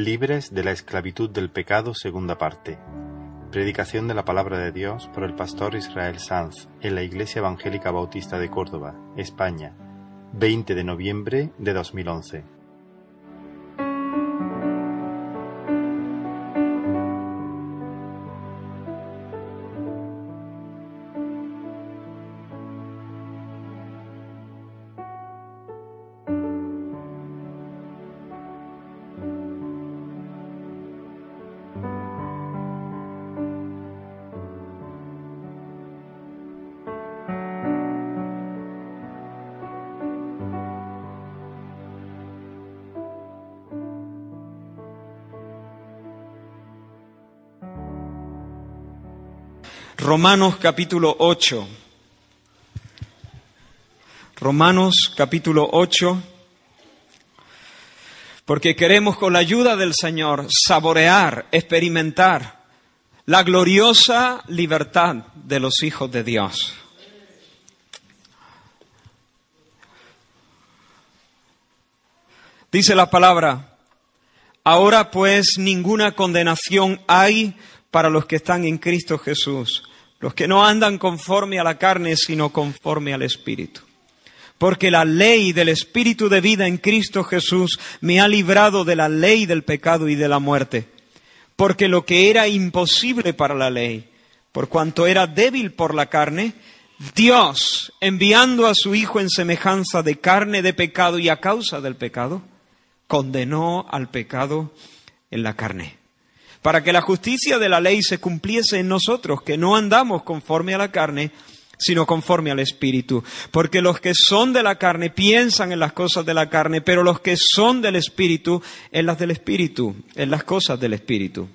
Libres de la esclavitud del pecado, segunda parte. Predicación de la palabra de Dios por el pastor Israel Sanz en la Iglesia Evangélica Bautista de Córdoba, España, 20 de noviembre de 2011. Romanos capítulo 8. Romanos capítulo 8. Porque queremos con la ayuda del Señor saborear, experimentar la gloriosa libertad de los hijos de Dios. Dice la palabra, ahora pues ninguna condenación hay para los que están en Cristo Jesús los que no andan conforme a la carne, sino conforme al Espíritu. Porque la ley del Espíritu de vida en Cristo Jesús me ha librado de la ley del pecado y de la muerte. Porque lo que era imposible para la ley, por cuanto era débil por la carne, Dios, enviando a su Hijo en semejanza de carne de pecado y a causa del pecado, condenó al pecado en la carne para que la justicia de la ley se cumpliese en nosotros, que no andamos conforme a la carne, sino conforme al Espíritu. Porque los que son de la carne piensan en las cosas de la carne, pero los que son del Espíritu en las del Espíritu, en las cosas del Espíritu.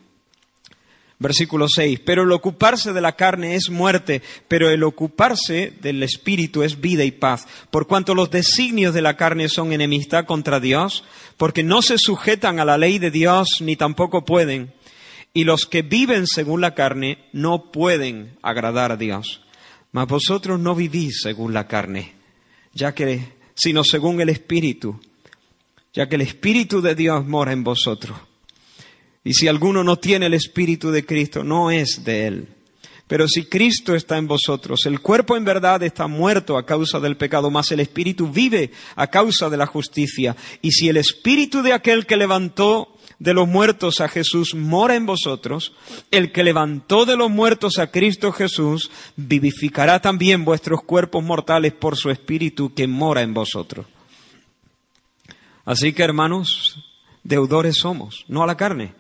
Versículo 6. Pero el ocuparse de la carne es muerte, pero el ocuparse del Espíritu es vida y paz. Por cuanto los designios de la carne son enemistad contra Dios, porque no se sujetan a la ley de Dios ni tampoco pueden y los que viven según la carne no pueden agradar a Dios. Mas vosotros no vivís según la carne, ya que, sino según el Espíritu, ya que el Espíritu de Dios mora en vosotros. Y si alguno no tiene el Espíritu de Cristo, no es de él. Pero si Cristo está en vosotros, el cuerpo en verdad está muerto a causa del pecado, mas el Espíritu vive a causa de la justicia. Y si el Espíritu de aquel que levantó de los muertos a Jesús mora en vosotros, el que levantó de los muertos a Cristo Jesús vivificará también vuestros cuerpos mortales por su Espíritu que mora en vosotros. Así que, hermanos, deudores somos, no a la carne,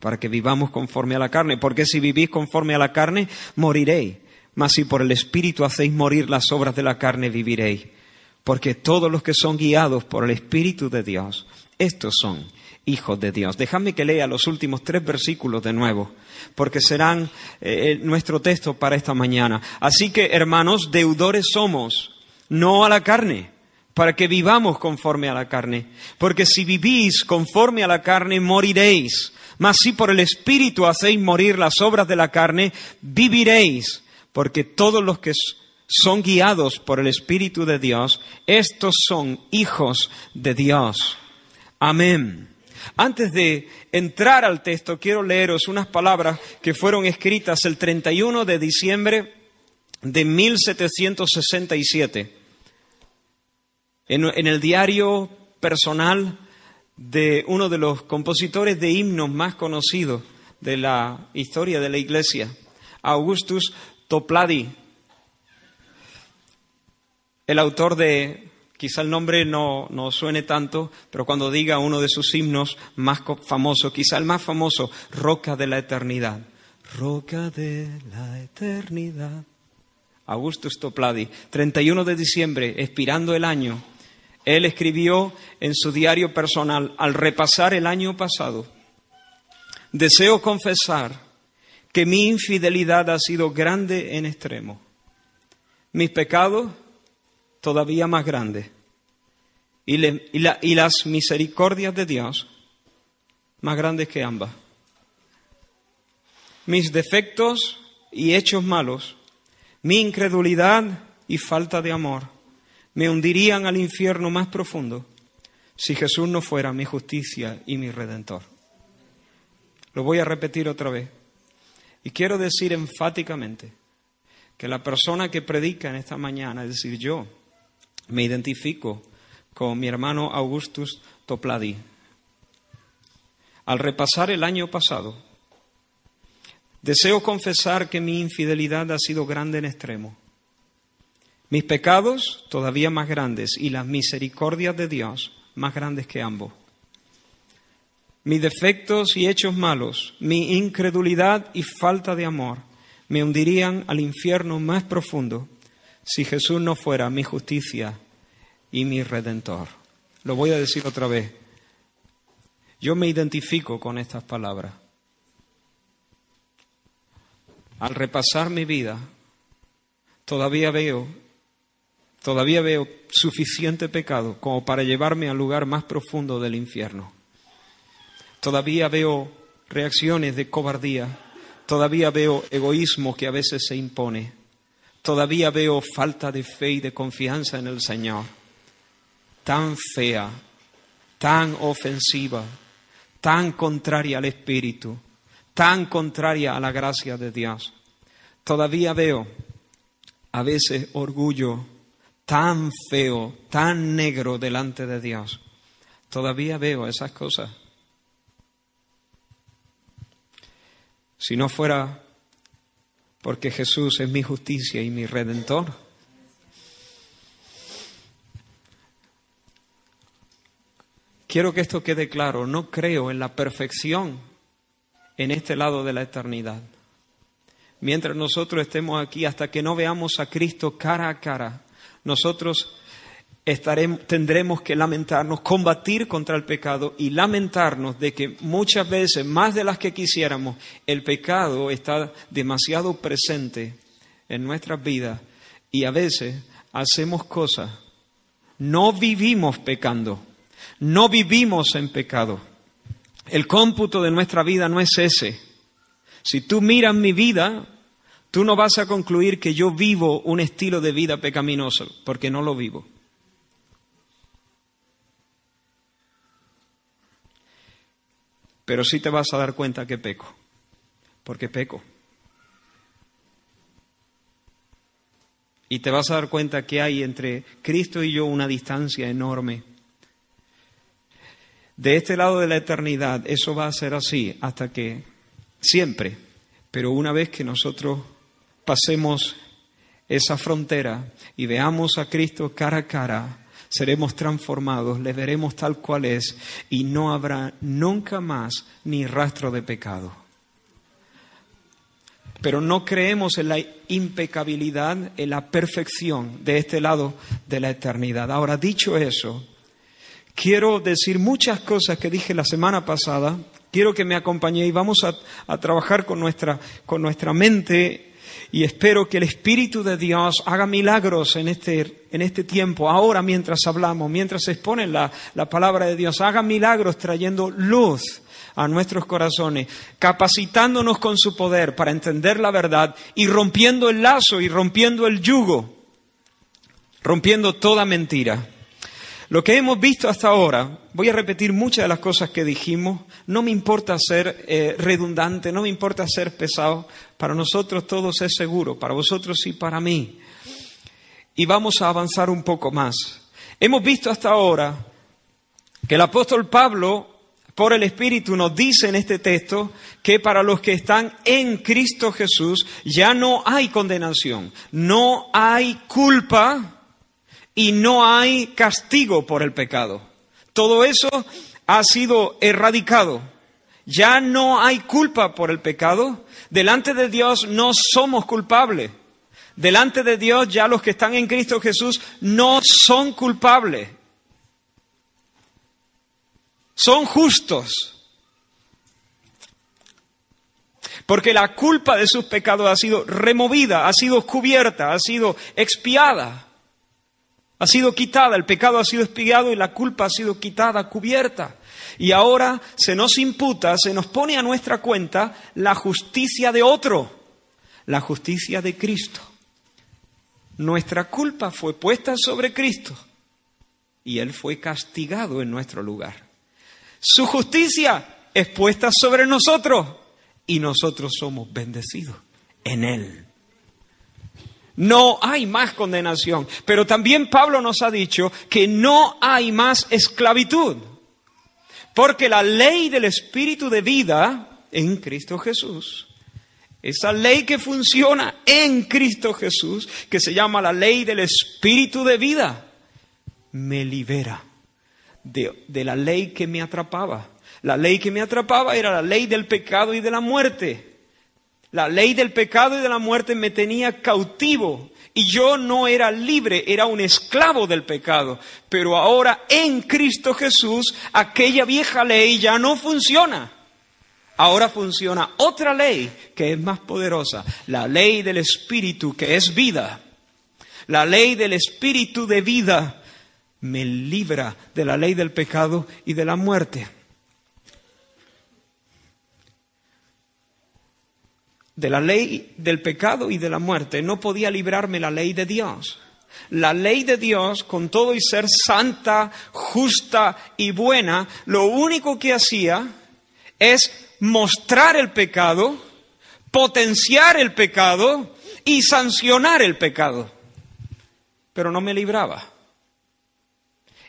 para que vivamos conforme a la carne, porque si vivís conforme a la carne, moriréis. Mas si por el Espíritu hacéis morir las obras de la carne, viviréis. Porque todos los que son guiados por el Espíritu de Dios, estos son hijos de Dios. Déjame que lea los últimos tres versículos de nuevo, porque serán eh, nuestro texto para esta mañana. Así que, hermanos, deudores somos, no a la carne, para que vivamos conforme a la carne. Porque si vivís conforme a la carne, moriréis. Mas si por el Espíritu hacéis morir las obras de la carne, viviréis. Porque todos los que son guiados por el Espíritu de Dios, estos son hijos de Dios. Amén. Antes de entrar al texto, quiero leeros unas palabras que fueron escritas el 31 de diciembre de 1767 en, en el diario personal de uno de los compositores de himnos más conocidos de la historia de la Iglesia, Augustus Toplady, el autor de Quizá el nombre no, no, suene tanto, pero cuando diga uno de sus himnos más famosos, quizá el más famoso, Roca de la Eternidad. Roca de la Eternidad. Augusto Stopladi, 31 de diciembre, expirando el año, él escribió en su diario personal, al repasar el año pasado, deseo confesar que mi infidelidad ha sido grande en extremo. Mis pecados todavía más grande. Y, y, las misericordias de Dios más grandes que ambas. Mis defectos y hechos malos, mi incredulidad y falta de amor, me hundirían al infierno más profundo si Jesús no fuera mi justicia y mi redentor. Lo voy a repetir otra vez. Y quiero decir enfáticamente que la persona que predica en esta mañana, es decir, yo, me identifico con mi hermano Augustus Topladi. Al repasar el año pasado, deseo confesar que mi infidelidad ha sido grande en extremo. Mis pecados todavía más grandes y las misericordias de Dios más grandes que ambos. Mis defectos y hechos malos, mi incredulidad y falta de amor me hundirían al infierno más profundo si Jesús no fuera mi justicia y mi redentor. Lo voy a decir otra vez. Yo me identifico con estas palabras. Al repasar mi vida, todavía veo, todavía veo suficiente pecado como para llevarme al lugar más profundo del infierno. Todavía veo reacciones de cobardía, todavía veo egoísmo que a veces se impone, todavía veo falta de fe y de confianza en el Señor, tan fea, tan ofensiva, tan contraria al Espíritu, tan contraria a la gracia de Dios. Todavía veo a veces orgullo tan feo, tan negro delante de Dios. Todavía veo esas cosas. Si no fuera porque Jesús es mi justicia y mi redentor. Quiero que esto quede claro, no creo en la perfección en este lado de la eternidad. Mientras nosotros estemos aquí, hasta que no veamos a Cristo cara a cara, nosotros tendremos que lamentarnos, combatir contra el pecado y lamentarnos de que muchas veces, más de las que quisiéramos, el pecado está demasiado presente en nuestras vidas y a veces hacemos cosas. No vivimos pecando, no vivimos en pecado. El cómputo de nuestra vida no es ese. Si tú miras mi vida, tú no vas a concluir que yo vivo un estilo de vida pecaminoso, porque no lo vivo. Pero sí te vas a dar cuenta que peco, porque peco. Y te vas a dar cuenta que hay entre Cristo y yo una distancia enorme. De este lado de la eternidad eso va a ser así hasta que siempre, pero una vez que nosotros pasemos esa frontera y veamos a Cristo cara a cara, seremos transformados, le veremos tal cual es y no habrá nunca más ni rastro de pecado. Pero no creemos en la impecabilidad, en la perfección de este lado de la eternidad. Ahora, dicho eso, quiero decir muchas cosas que dije la semana pasada. Quiero que me acompañe y vamos a, a trabajar con nuestra, con nuestra mente y espero que el Espíritu de Dios haga milagros en este, en este tiempo, ahora mientras hablamos, mientras se expone la, la palabra de Dios, haga milagros trayendo luz a nuestros corazones, capacitándonos con su poder para entender la verdad y rompiendo el lazo y rompiendo el yugo, rompiendo toda mentira. Lo que hemos visto hasta ahora, voy a repetir muchas de las cosas que dijimos, no me importa ser eh, redundante, no me importa ser pesado, para nosotros todos es seguro, para vosotros y para mí. Y vamos a avanzar un poco más. Hemos visto hasta ahora que el apóstol Pablo, por el Espíritu, nos dice en este texto que para los que están en Cristo Jesús ya no hay condenación, no hay culpa y no hay castigo por el pecado. Todo eso ha sido erradicado. Ya no hay culpa por el pecado. Delante de Dios no somos culpables. Delante de Dios ya los que están en Cristo Jesús no son culpables. Son justos. Porque la culpa de sus pecados ha sido removida, ha sido cubierta, ha sido expiada ha sido quitada, el pecado ha sido espiado y la culpa ha sido quitada, cubierta. Y ahora se nos imputa, se nos pone a nuestra cuenta la justicia de otro, la justicia de Cristo. Nuestra culpa fue puesta sobre Cristo y Él fue castigado en nuestro lugar. Su justicia es puesta sobre nosotros y nosotros somos bendecidos en Él. No hay más condenación, pero también Pablo nos ha dicho que no hay más esclavitud, porque la ley del Espíritu de vida en Cristo Jesús, esa ley que funciona en Cristo Jesús, que se llama la ley del Espíritu de vida, me libera de, de la ley que me atrapaba. La ley que me atrapaba era la ley del pecado y de la muerte. La ley del pecado y de la muerte me tenía cautivo y yo no era libre, era un esclavo del pecado. Pero ahora en Cristo Jesús aquella vieja ley ya no funciona. Ahora funciona otra ley que es más poderosa, la ley del Espíritu que es vida. La ley del Espíritu de vida me libra de la ley del pecado y de la muerte. De la ley del pecado y de la muerte, no podía librarme la ley de Dios. La ley de Dios, con todo y ser santa, justa y buena, lo único que hacía es mostrar el pecado, potenciar el pecado y sancionar el pecado. Pero no me libraba.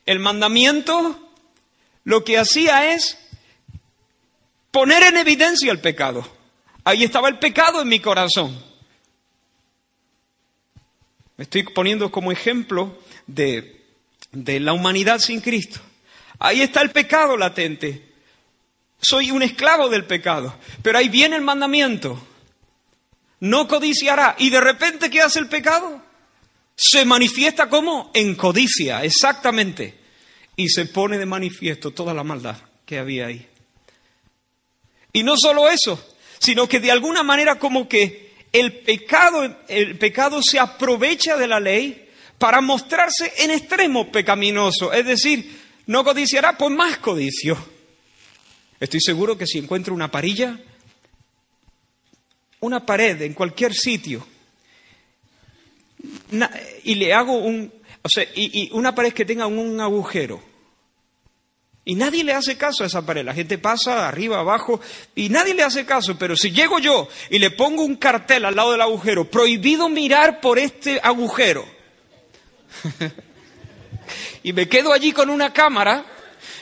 El mandamiento lo que hacía es poner en evidencia el pecado Ahí estaba el pecado en mi corazón. Me estoy poniendo como ejemplo de, de la humanidad sin Cristo. Ahí está el pecado latente. Soy un esclavo del pecado. Pero ahí viene el mandamiento. No codiciará. Y de repente, ¿qué hace el pecado? Se manifiesta como en codicia, exactamente. Y se pone de manifiesto toda la maldad que había ahí. Y no solo eso, sino que de alguna manera como que el pecado, el pecado se aprovecha de la ley para mostrarse en extremo pecaminoso. Es decir, no codiciará, pues más codicio. Estoy seguro que si encuentro una parilla, una pared en cualquier sitio, y le hago un, o sea, y, y una pared que tenga un agujero, y nadie le hace caso a esa pared. La gente pasa arriba, abajo, y nadie le hace caso. Pero si llego yo y le pongo un cartel al lado del agujero, prohibido mirar por este agujero, y me quedo allí con una cámara,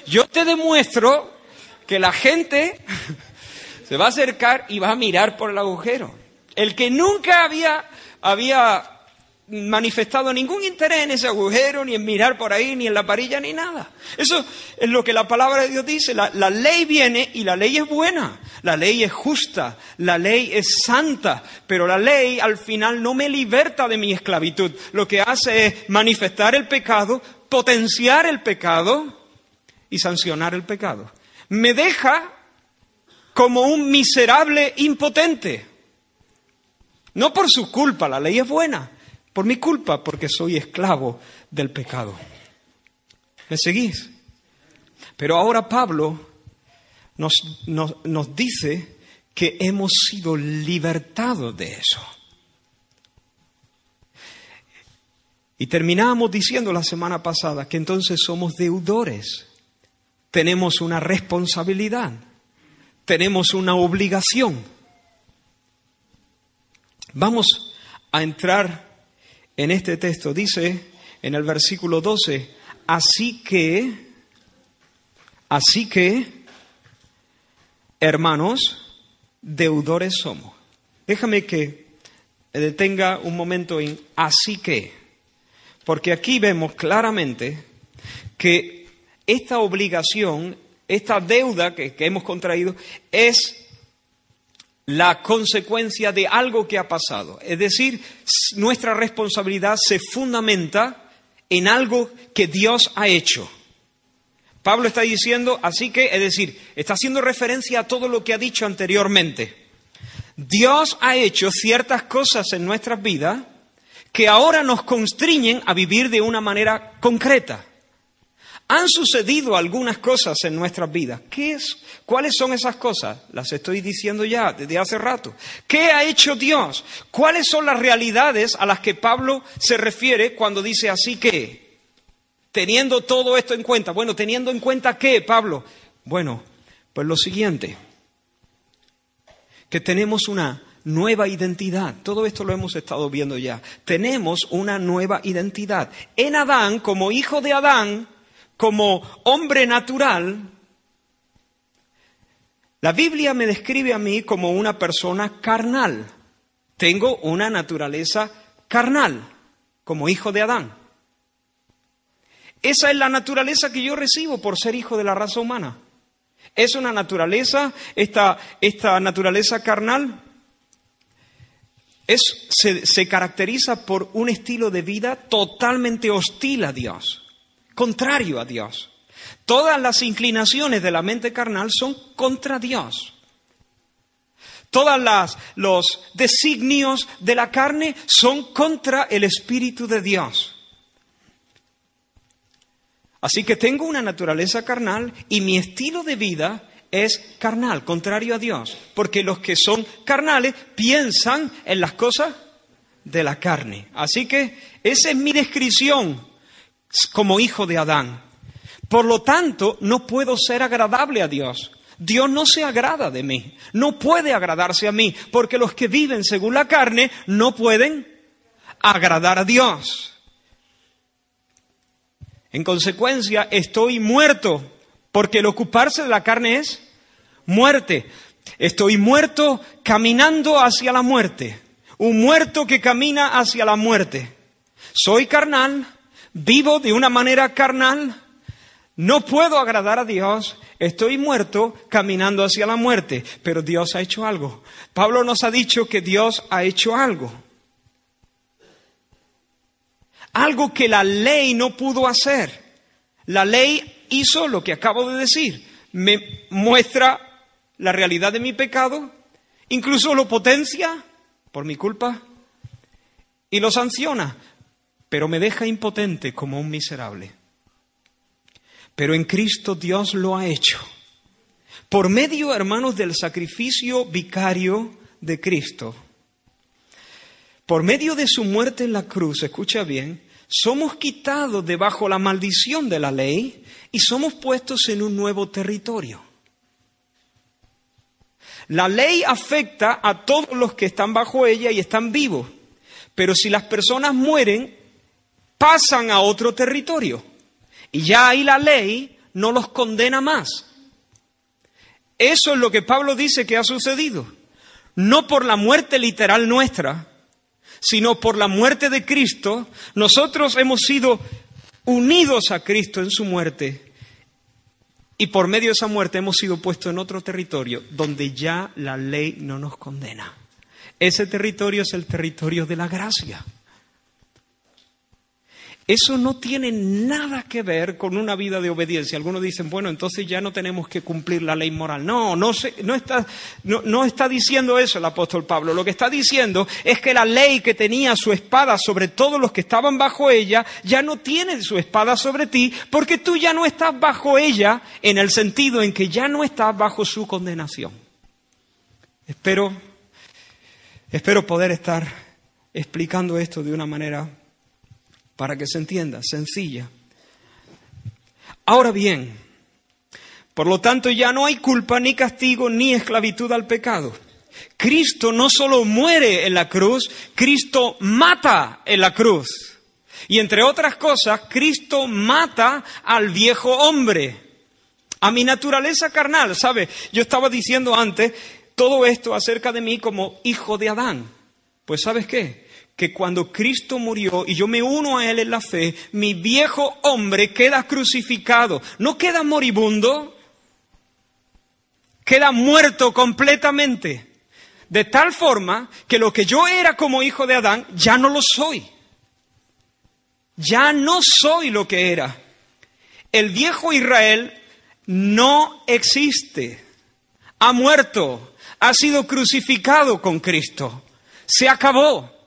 yo te demuestro que la gente se va a acercar y va a mirar por el agujero. El que nunca había, había manifestado ningún interés en ese agujero, ni en mirar por ahí, ni en la parilla, ni nada. Eso es lo que la palabra de Dios dice. La, la, ley viene y la ley es buena, la ley es justa, la ley es santa, pero la ley al final no me liberta de mi esclavitud. Lo que hace es manifestar el pecado, potenciar el pecado y sancionar el pecado. Me deja como un miserable impotente. No por su culpa, la ley es buena por mi culpa, porque soy esclavo del pecado. ¿Me seguís? Pero ahora Pablo nos, nos, dice que hemos sido libertados de eso. Y terminamos diciendo la semana pasada que entonces somos deudores, tenemos una responsabilidad, tenemos una obligación. Vamos a entrar en este texto. Dice en el versículo 12, así que, así que, hermanos, deudores somos. Déjame que detenga un momento en así que, porque aquí vemos claramente que esta obligación, esta deuda que, que hemos contraído, es la consecuencia de algo que ha pasado. Es decir, nuestra responsabilidad se fundamenta en algo que Dios ha hecho. Pablo está diciendo, así que, es decir, está haciendo referencia a todo lo que ha dicho anteriormente. Dios ha hecho ciertas cosas en nuestras vidas que ahora nos constriñen a vivir de una manera concreta. Han sucedido algunas cosas en nuestras vidas. ¿Qué es? ¿Cuáles son esas cosas? Las estoy diciendo ya desde hace rato. ¿Qué ha hecho Dios? ¿Cuáles son las realidades a las que Pablo se refiere cuando dice así que? Teniendo todo esto en cuenta. Bueno, teniendo en cuenta qué, Pablo? Bueno, Pues lo siguiente, que tenemos una nueva identidad. Todo esto lo hemos estado viendo ya. Tenemos una nueva identidad. En Adán, como hijo de Adán, como hombre natural, la Biblia me describe a mí como una persona carnal. Tengo una naturaleza carnal, como hijo de Adán. Esa es la naturaleza que yo recibo por ser hijo de la raza humana. Es una naturaleza, esta, esta naturaleza carnal es, se, se caracteriza por un estilo de vida totalmente hostil a Dios, contrario a Dios. Todas las inclinaciones de la mente carnal son contra Dios. Todos los designios de la carne son contra el Espíritu de Dios. Así que tengo una naturaleza carnal y mi estilo de vida es carnal, contrario a Dios. Porque los que son carnales piensan en las cosas de la carne. Así que esa es mi descripción como hijo de Adán. Por lo tanto, no puedo ser agradable a Dios. Dios no se agrada de mí, no puede agradarse a mí, porque los que viven según la carne no pueden agradar a Dios. En consecuencia, estoy muerto, porque el ocuparse de la carne es muerte. Estoy muerto caminando hacia la muerte, un muerto que camina hacia la muerte. Soy carnal, vivo de una manera carnal, no puedo agradar a Dios, estoy muerto caminando hacia la muerte, pero Dios ha hecho algo. Pablo nos ha dicho que Dios ha hecho algo. Algo que la ley no pudo hacer. La ley hizo lo que acabo de decir. Me muestra la realidad de mi pecado, incluso lo potencia por mi culpa y lo sanciona, pero me deja impotente como un miserable. Pero en Cristo Dios lo ha hecho. Por medio, hermanos, del sacrificio vicario de Cristo. Por medio de su muerte en la cruz, escucha bien, somos quitados debajo la maldición de la ley y somos puestos en un nuevo territorio. La ley afecta a todos los que están bajo ella y están vivos, pero si las personas mueren, pasan a otro territorio. Y ya ahí la ley no los condena más. Eso es lo que Pablo dice que ha sucedido. No por la muerte literal nuestra, sino por la muerte de Cristo, nosotros hemos sido unidos a Cristo en su muerte y por medio de esa muerte hemos sido puestos en otro territorio donde ya la ley no nos condena. Ese territorio es el territorio de la gracia. Eso no tiene nada que ver con una vida de obediencia. Algunos dicen, bueno, entonces ya no tenemos que cumplir la ley moral. No, no, está, no, está diciendo eso el apóstol Pablo. Lo que está diciendo es que la ley que tenía su espada sobre todos los que estaban bajo ella, ya no tiene su espada sobre ti, porque tú ya no estás bajo ella en el sentido en que ya no estás bajo su condenación. Espero, espero poder estar explicando esto de una manera para que se entienda, sencilla. Ahora bien, por lo tanto ya no hay culpa ni castigo ni esclavitud al pecado. Cristo no solo muere en la cruz, Cristo mata en la cruz. Y entre otras cosas, Cristo mata al viejo hombre, a mi naturaleza carnal. ¿Sabe? Yo estaba diciendo antes todo esto acerca de mí como hijo de Adán. Pues ¿sabes qué? Que cuando Cristo murió y yo me uno a Él en la fe, mi viejo hombre queda crucificado, no queda moribundo, queda muerto completamente. De tal forma que lo que yo era como hijo de Adán, ya no lo soy. Ya no soy lo que era. El viejo Israel no existe. Ha muerto. Ha sido crucificado con Cristo. Se acabó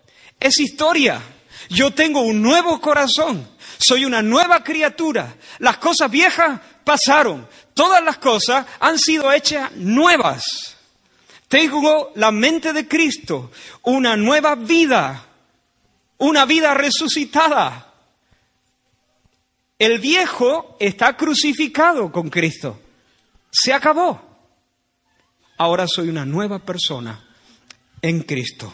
es historia. Yo tengo un nuevo corazón. Soy una nueva criatura. Las cosas viejas pasaron. Todas las cosas han sido hechas nuevas. Tengo la mente de Cristo, una nueva vida, una vida resucitada. El viejo está crucificado con Cristo. Se acabó. Ahora soy una nueva persona en Cristo.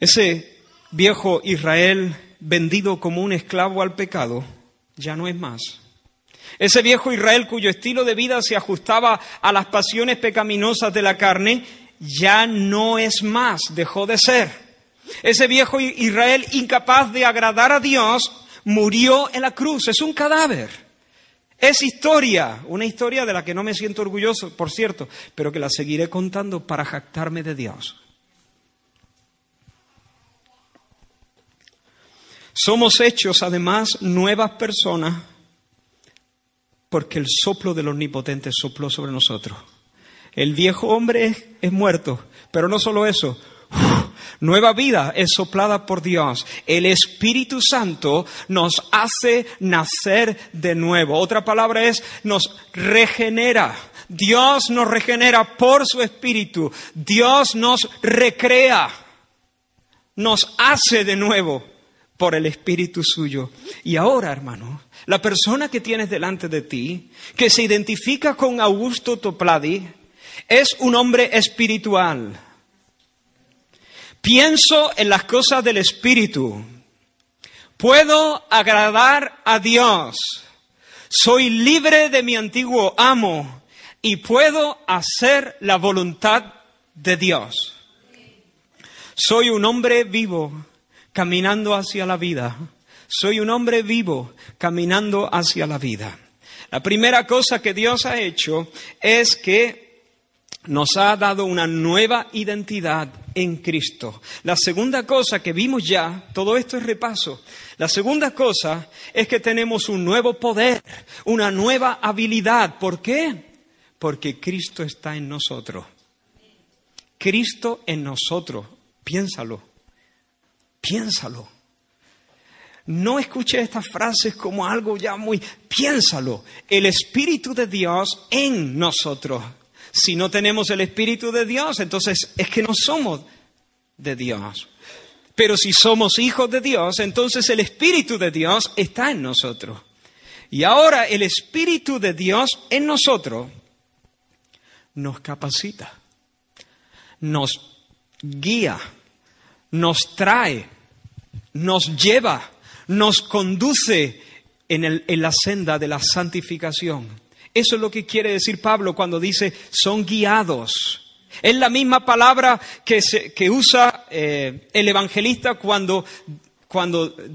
Ese viejo Israel vendido como un esclavo al pecado ya no es más. Ese viejo Israel cuyo estilo de vida se ajustaba a las pasiones pecaminosas de la carne ya no es más, dejó de ser. Ese viejo Israel incapaz de agradar a Dios murió en la cruz, es un cadáver. Es historia, una historia de la que no me siento orgulloso, por cierto, pero que la seguiré contando para jactarme de Dios. Somos hechos además nuevas personas porque el soplo del Omnipotente sopló sobre nosotros. El viejo hombre es, muerto, pero no solo eso. nueva vida es soplada por Dios. El Espíritu Santo nos hace nacer de nuevo. Otra palabra es nos regenera. Dios nos regenera por su Espíritu. Dios nos recrea. Nos hace de nuevo por el Espíritu suyo. Y ahora, hermano, la persona que tienes delante de ti, que se identifica con Augusto Topladi, es un hombre espiritual. Pienso en las cosas del Espíritu. Puedo agradar a Dios. Soy libre de mi antiguo amo y puedo hacer la voluntad de Dios. Soy un hombre vivo caminando hacia la vida. Soy un hombre vivo caminando hacia la vida. La primera cosa que Dios ha hecho es que nos ha dado una nueva identidad en Cristo. La segunda cosa que vimos ya, todo esto es repaso, la segunda cosa es que tenemos un nuevo poder, una nueva habilidad. ¿Por qué? Porque Cristo está en nosotros. Cristo en nosotros. Piénsalo. Piénsalo. No escuche estas frases como algo ya muy... Piénsalo. El Espíritu de Dios en nosotros. Si no tenemos el Espíritu de Dios, entonces es que no somos de Dios. Pero si somos hijos de Dios, entonces el Espíritu de Dios está en nosotros. Y ahora el Espíritu de Dios en nosotros nos capacita, nos guía nos trae, nos lleva, nos conduce en, la senda de la santificación. Eso es lo que quiere decir Pablo cuando dice son guiados. Es la misma palabra que, usa eh, el evangelista cuando,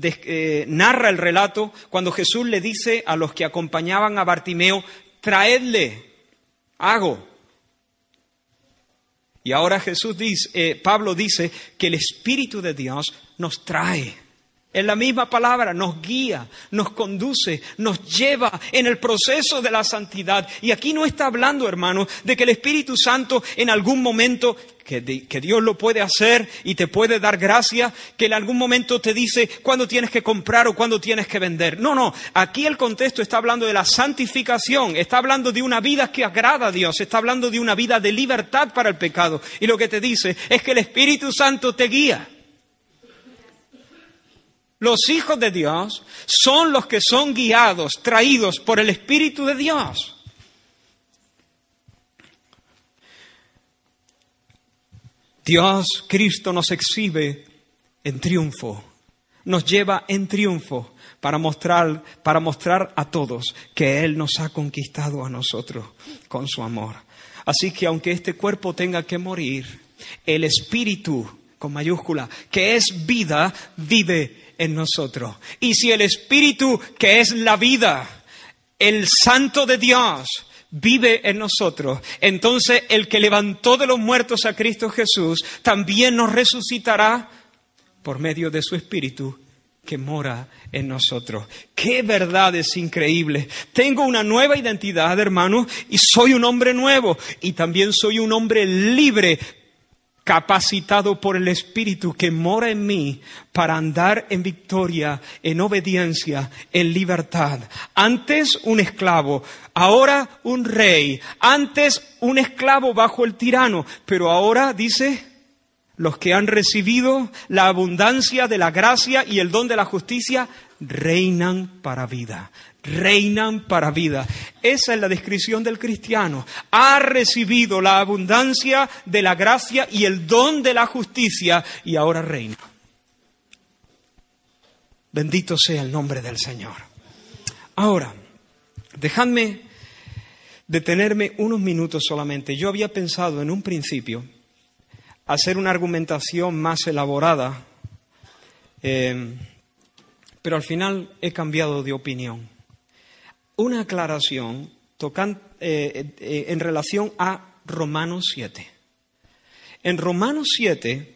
eh, narra el relato, cuando Jesús le dice a los que acompañaban a Bartimeo, traedle, hago. Y ahora Jesús dice, eh, Pablo dice que el Espíritu de Dios nos trae. Es la misma palabra, nos guía, nos conduce, nos lleva en el proceso de la santidad. Y aquí no está hablando, hermano, de que el Espíritu Santo en algún momento que, Dios lo puede hacer y te puede dar gracia, que en algún momento te dice cuándo tienes que comprar o cuándo tienes que vender. No, no, aquí el contexto está hablando de la santificación, está hablando de una vida que agrada a Dios, está hablando de una vida de libertad para el pecado. Y lo que te dice es que el Espíritu Santo te guía. Los hijos de Dios son los que son guiados, traídos por el Espíritu de Dios. Dios, Cristo nos exhibe en triunfo, nos lleva en triunfo para mostrar, para mostrar a todos que Él nos ha conquistado a nosotros con su amor. Así que aunque este cuerpo tenga que morir, el Espíritu, con mayúscula, que es vida, vive en nosotros. Y si el Espíritu, que es la vida, el Santo de Dios, vive en nosotros, entonces el que levantó de los muertos a Cristo Jesús también nos resucitará por medio de su Espíritu que mora en nosotros. Qué verdad es increíble. Tengo una nueva identidad, hermano, y soy un hombre nuevo, y también soy un hombre libre capacitado por el Espíritu que mora en mí para andar en victoria, en obediencia, en libertad. Antes un esclavo, ahora un rey, antes un esclavo bajo el tirano, pero ahora dice los que han recibido la abundancia de la gracia y el don de la justicia reinan para vida, reinan para vida. Esa es la descripción del cristiano. Ha recibido la abundancia de la gracia y el don de la justicia y ahora reina. Bendito sea el nombre del Señor. Ahora, dejadme detenerme unos minutos solamente. Yo había pensado en un principio hacer una argumentación más elaborada, eh, pero al final he cambiado de opinión. Una aclaración eh, eh, en relación a Romanos 7. En Romanos 7,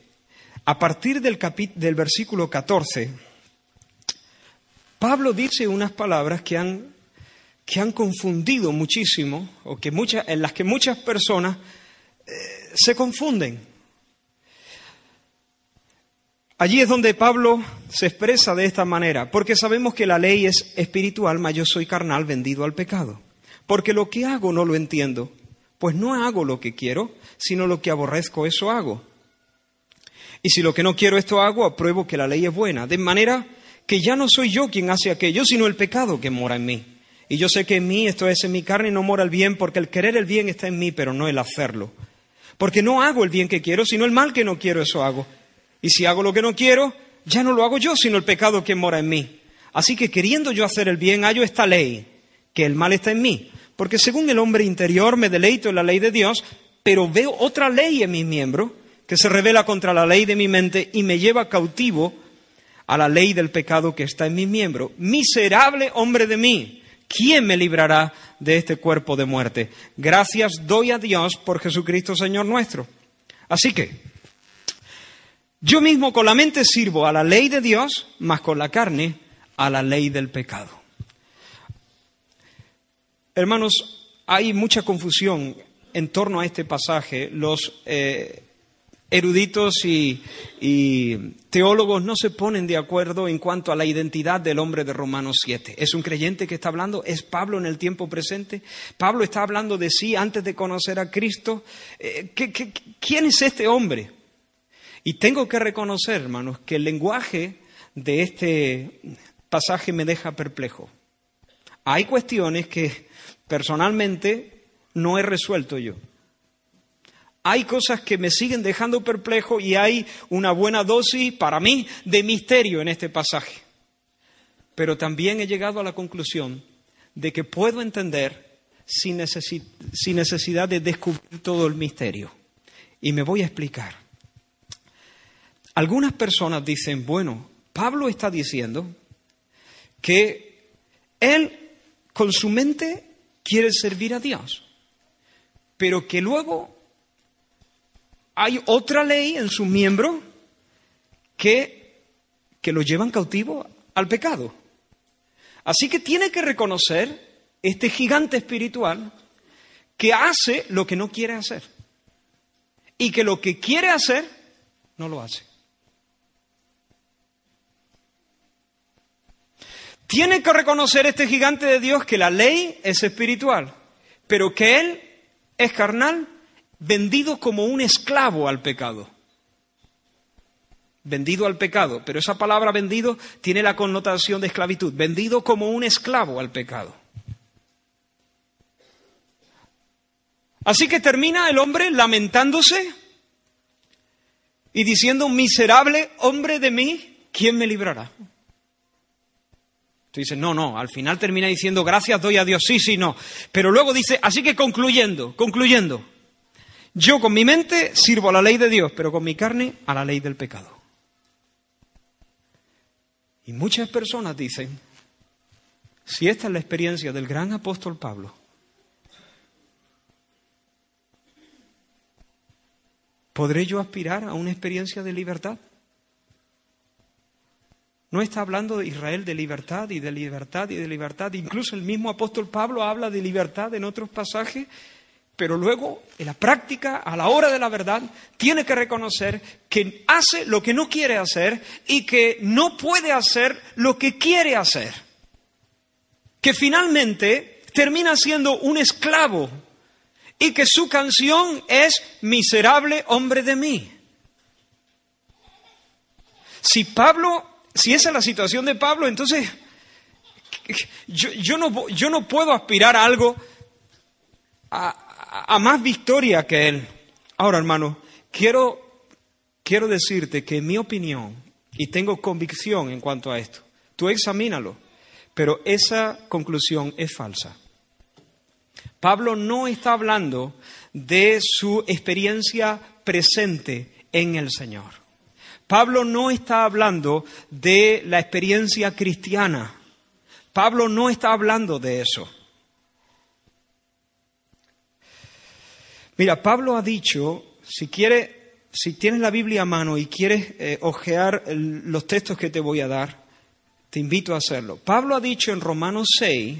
a partir del, del versículo 14, Pablo dice unas palabras que han, que han confundido muchísimo, o que muchas, en las que muchas personas se confunden. Allí es donde Pablo se expresa de esta manera, porque sabemos que la ley es espiritual, mas yo soy carnal vendido al pecado. Porque lo que hago no lo entiendo, pues no hago lo que quiero, sino lo que aborrezco, eso hago. Y si lo que no quiero esto hago, apruebo que la ley es buena, de manera que ya no soy yo quien hace aquello, sino el pecado que mora en mí. Y yo sé que en mí, esto es en mi carne, no mora el bien, porque el querer el bien está en mí, pero no el hacerlo. Porque no hago el bien que quiero, sino el mal que no quiero, eso hago. Y si hago lo que no quiero, ya no lo hago yo, sino el pecado que mora en mí. Así que queriendo yo hacer el bien, hallo esta ley, que el mal está en mí. Porque según el hombre interior me deleito en la ley de Dios, pero veo otra ley en mi miembro que se revela contra la ley de mi mente y me lleva cautivo a la ley del pecado que está en mi miembro. Miserable hombre de mí, ¿quién me librará de este cuerpo de muerte? Gracias doy a Dios por Jesucristo Señor nuestro. Así que, yo mismo con la mente sirvo a la ley de Dios, más con la carne a la ley del pecado. Hermanos, hay mucha confusión en torno a este pasaje. Los eh, eruditos y, teólogos no se ponen de acuerdo en cuanto a la identidad del hombre de Romanos 7. ¿Es un creyente que está hablando? ¿Es Pablo en el tiempo presente? ¿Pablo está hablando de sí antes de conocer a Cristo? Eh, quién es este hombre? Y tengo que reconocer, hermanos, que el lenguaje de este pasaje me deja perplejo. Hay cuestiones que personalmente no he resuelto yo. Hay cosas que me siguen dejando perplejo y hay una buena dosis para mí de misterio en este pasaje. Pero también he llegado a la conclusión de que puedo entender sin, necesidad de descubrir todo el misterio. Y me voy a explicar. Algunas personas dicen, bueno, Pablo está diciendo que él con su mente quiere servir a Dios, pero que luego hay otra ley en su miembro que, que lo llevan cautivo al pecado. Así que tiene que reconocer este gigante espiritual que hace lo que no quiere hacer y que lo que quiere hacer no lo hace. Tiene que reconocer este gigante de Dios que la ley es espiritual, pero que él es carnal, vendido como un esclavo al pecado. Vendido al pecado, pero esa palabra vendido tiene la connotación de esclavitud, vendido como un esclavo al pecado. Así que termina el hombre lamentándose y diciendo, miserable hombre de mí, ¿quién me librará? Tú dices, no, no, al final termina diciendo, gracias doy a Dios, sí, sí, no. Pero luego dice, así que concluyendo, concluyendo, yo con mi mente sirvo a la ley de Dios, pero con mi carne a la ley del pecado. Y muchas personas dicen, si esta es la experiencia del gran apóstol Pablo, ¿podré yo aspirar a una experiencia de libertad? No está hablando de Israel de libertad y de libertad y de libertad. Incluso el mismo apóstol Pablo habla de libertad en otros pasajes, pero luego, en la práctica, a la hora de la verdad, tiene que reconocer que hace lo que no quiere hacer y que no puede hacer lo que quiere hacer. Que finalmente termina siendo un esclavo y que su canción es Miserable hombre de mí. Si Pablo si esa es la situación de Pablo, entonces yo, no, yo no, puedo aspirar a algo, a, a, más victoria que él. Ahora, hermano, quiero, quiero decirte que en mi opinión, y tengo convicción en cuanto a esto, tú examínalo, pero esa conclusión es falsa. Pablo no está hablando de su experiencia presente en el Señor. Pablo no está hablando de la experiencia cristiana. Pablo no está hablando de eso. Mira, Pablo ha dicho, si quieres, si tienes la Biblia a mano y quieres eh, ojear los textos que te voy a dar, te invito a hacerlo. Pablo ha dicho en Romanos 6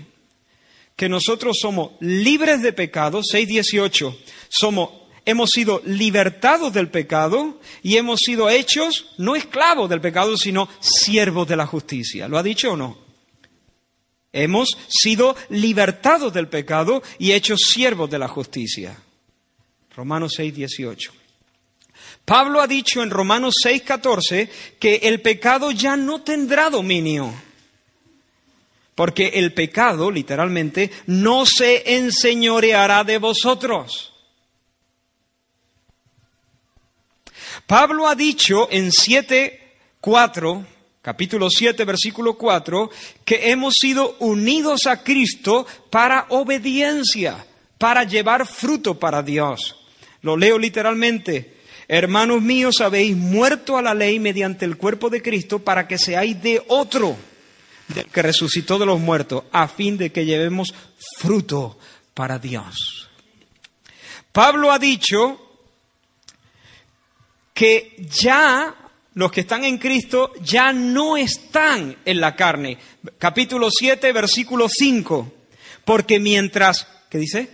que nosotros somos libres de pecado, 6.18, somos, hemos sido libertados del pecado y hemos sido hechos no esclavos del pecado, sino siervos de la justicia. ¿Lo ha dicho o no? Hemos sido libertados del pecado y hechos siervos de la justicia. Romanos 6, 18. Pablo ha dicho en Romanos 6, 14 que el pecado ya no tendrá dominio. Porque el pecado, literalmente, no se enseñoreará de vosotros. Pablo ha dicho en 7, 4, capítulo 7, versículo 4, que hemos sido unidos a Cristo para obediencia, para llevar fruto para Dios. Lo leo literalmente. Hermanos míos, habéis muerto a la ley mediante el cuerpo de Cristo para que seáis de otro, que resucitó de los muertos, a fin de que llevemos fruto para Dios. Pablo ha dicho que ya los que están en Cristo ya no están en la carne. Capítulo 7, versículo 5. Porque mientras, ¿qué dice?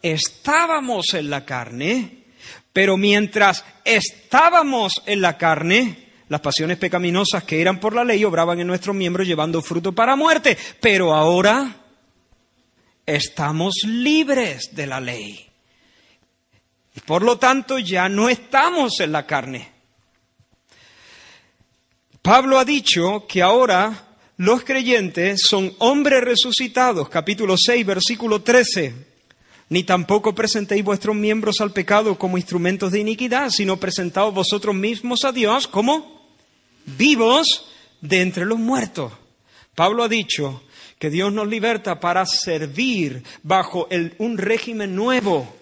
Estábamos en la carne, pero mientras estábamos en la carne, las pasiones pecaminosas que eran por la ley obraban en nuestros miembros llevando fruto para muerte. Pero ahora estamos libres de la ley. Y por lo tanto ya no estamos en la carne. Pablo ha dicho que ahora los creyentes son hombres resucitados, capítulo 6, versículo 13. Ni tampoco presentéis vuestros miembros al pecado como instrumentos de iniquidad, sino presentaos vosotros mismos a Dios como vivos de entre los muertos. Pablo ha dicho que Dios nos liberta para servir bajo un régimen nuevo,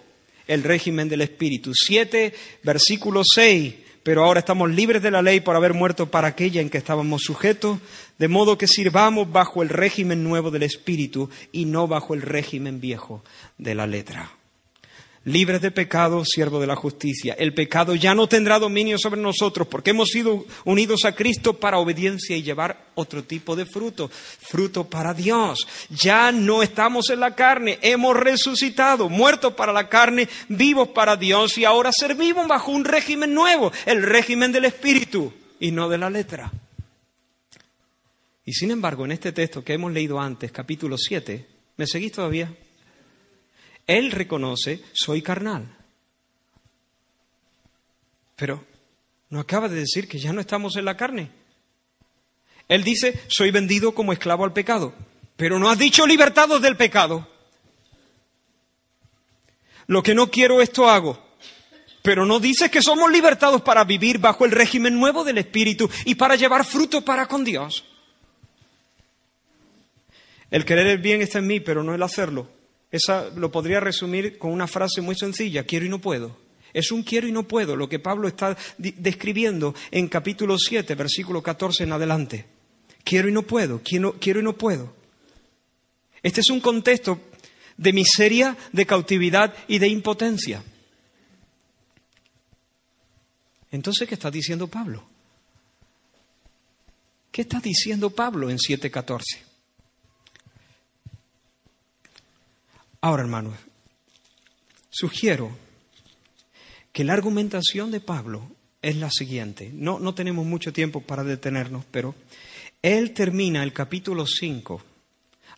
el régimen del Espíritu. 7, versículo 6 pero ahora estamos libres de la ley por haber muerto para aquella en que estábamos sujetos, de modo que sirvamos bajo el régimen nuevo del Espíritu y no bajo el régimen viejo de la letra libres de pecado, siervo de la justicia. El pecado ya no tendrá dominio sobre nosotros porque hemos sido unidos a Cristo para obediencia y llevar otro tipo de fruto, fruto para Dios. Ya no estamos en la carne, hemos resucitado, muertos para la carne, vivos para Dios y ahora servimos bajo un régimen nuevo, el régimen del Espíritu y no de la letra. Y sin embargo, en este texto que hemos leído antes, capítulo 7, ¿me seguís todavía? Él reconoce, soy carnal. Pero no acaba de decir que ya no estamos en la carne. Él dice, soy vendido como esclavo al pecado, pero no ha dicho libertados del pecado. Lo que no quiero esto hago, pero no dice que somos libertados para vivir bajo el régimen nuevo del Espíritu y para llevar fruto para con Dios. El querer el bien está en mí, pero no el hacerlo. Esa lo podría resumir con una frase muy sencilla, quiero y no puedo. Es un quiero y no puedo, lo que Pablo está describiendo en capítulo 7, versículo 14 en adelante. Quiero y no puedo, quiero, quiero y no puedo. Este es un contexto de miseria, de cautividad y de impotencia. Entonces, ¿qué está diciendo Pablo? ¿Qué está diciendo Pablo en 7.14? Ahora, hermanos, sugiero que la argumentación de Pablo es la siguiente. No, no tenemos mucho tiempo para detenernos, pero él termina el capítulo 5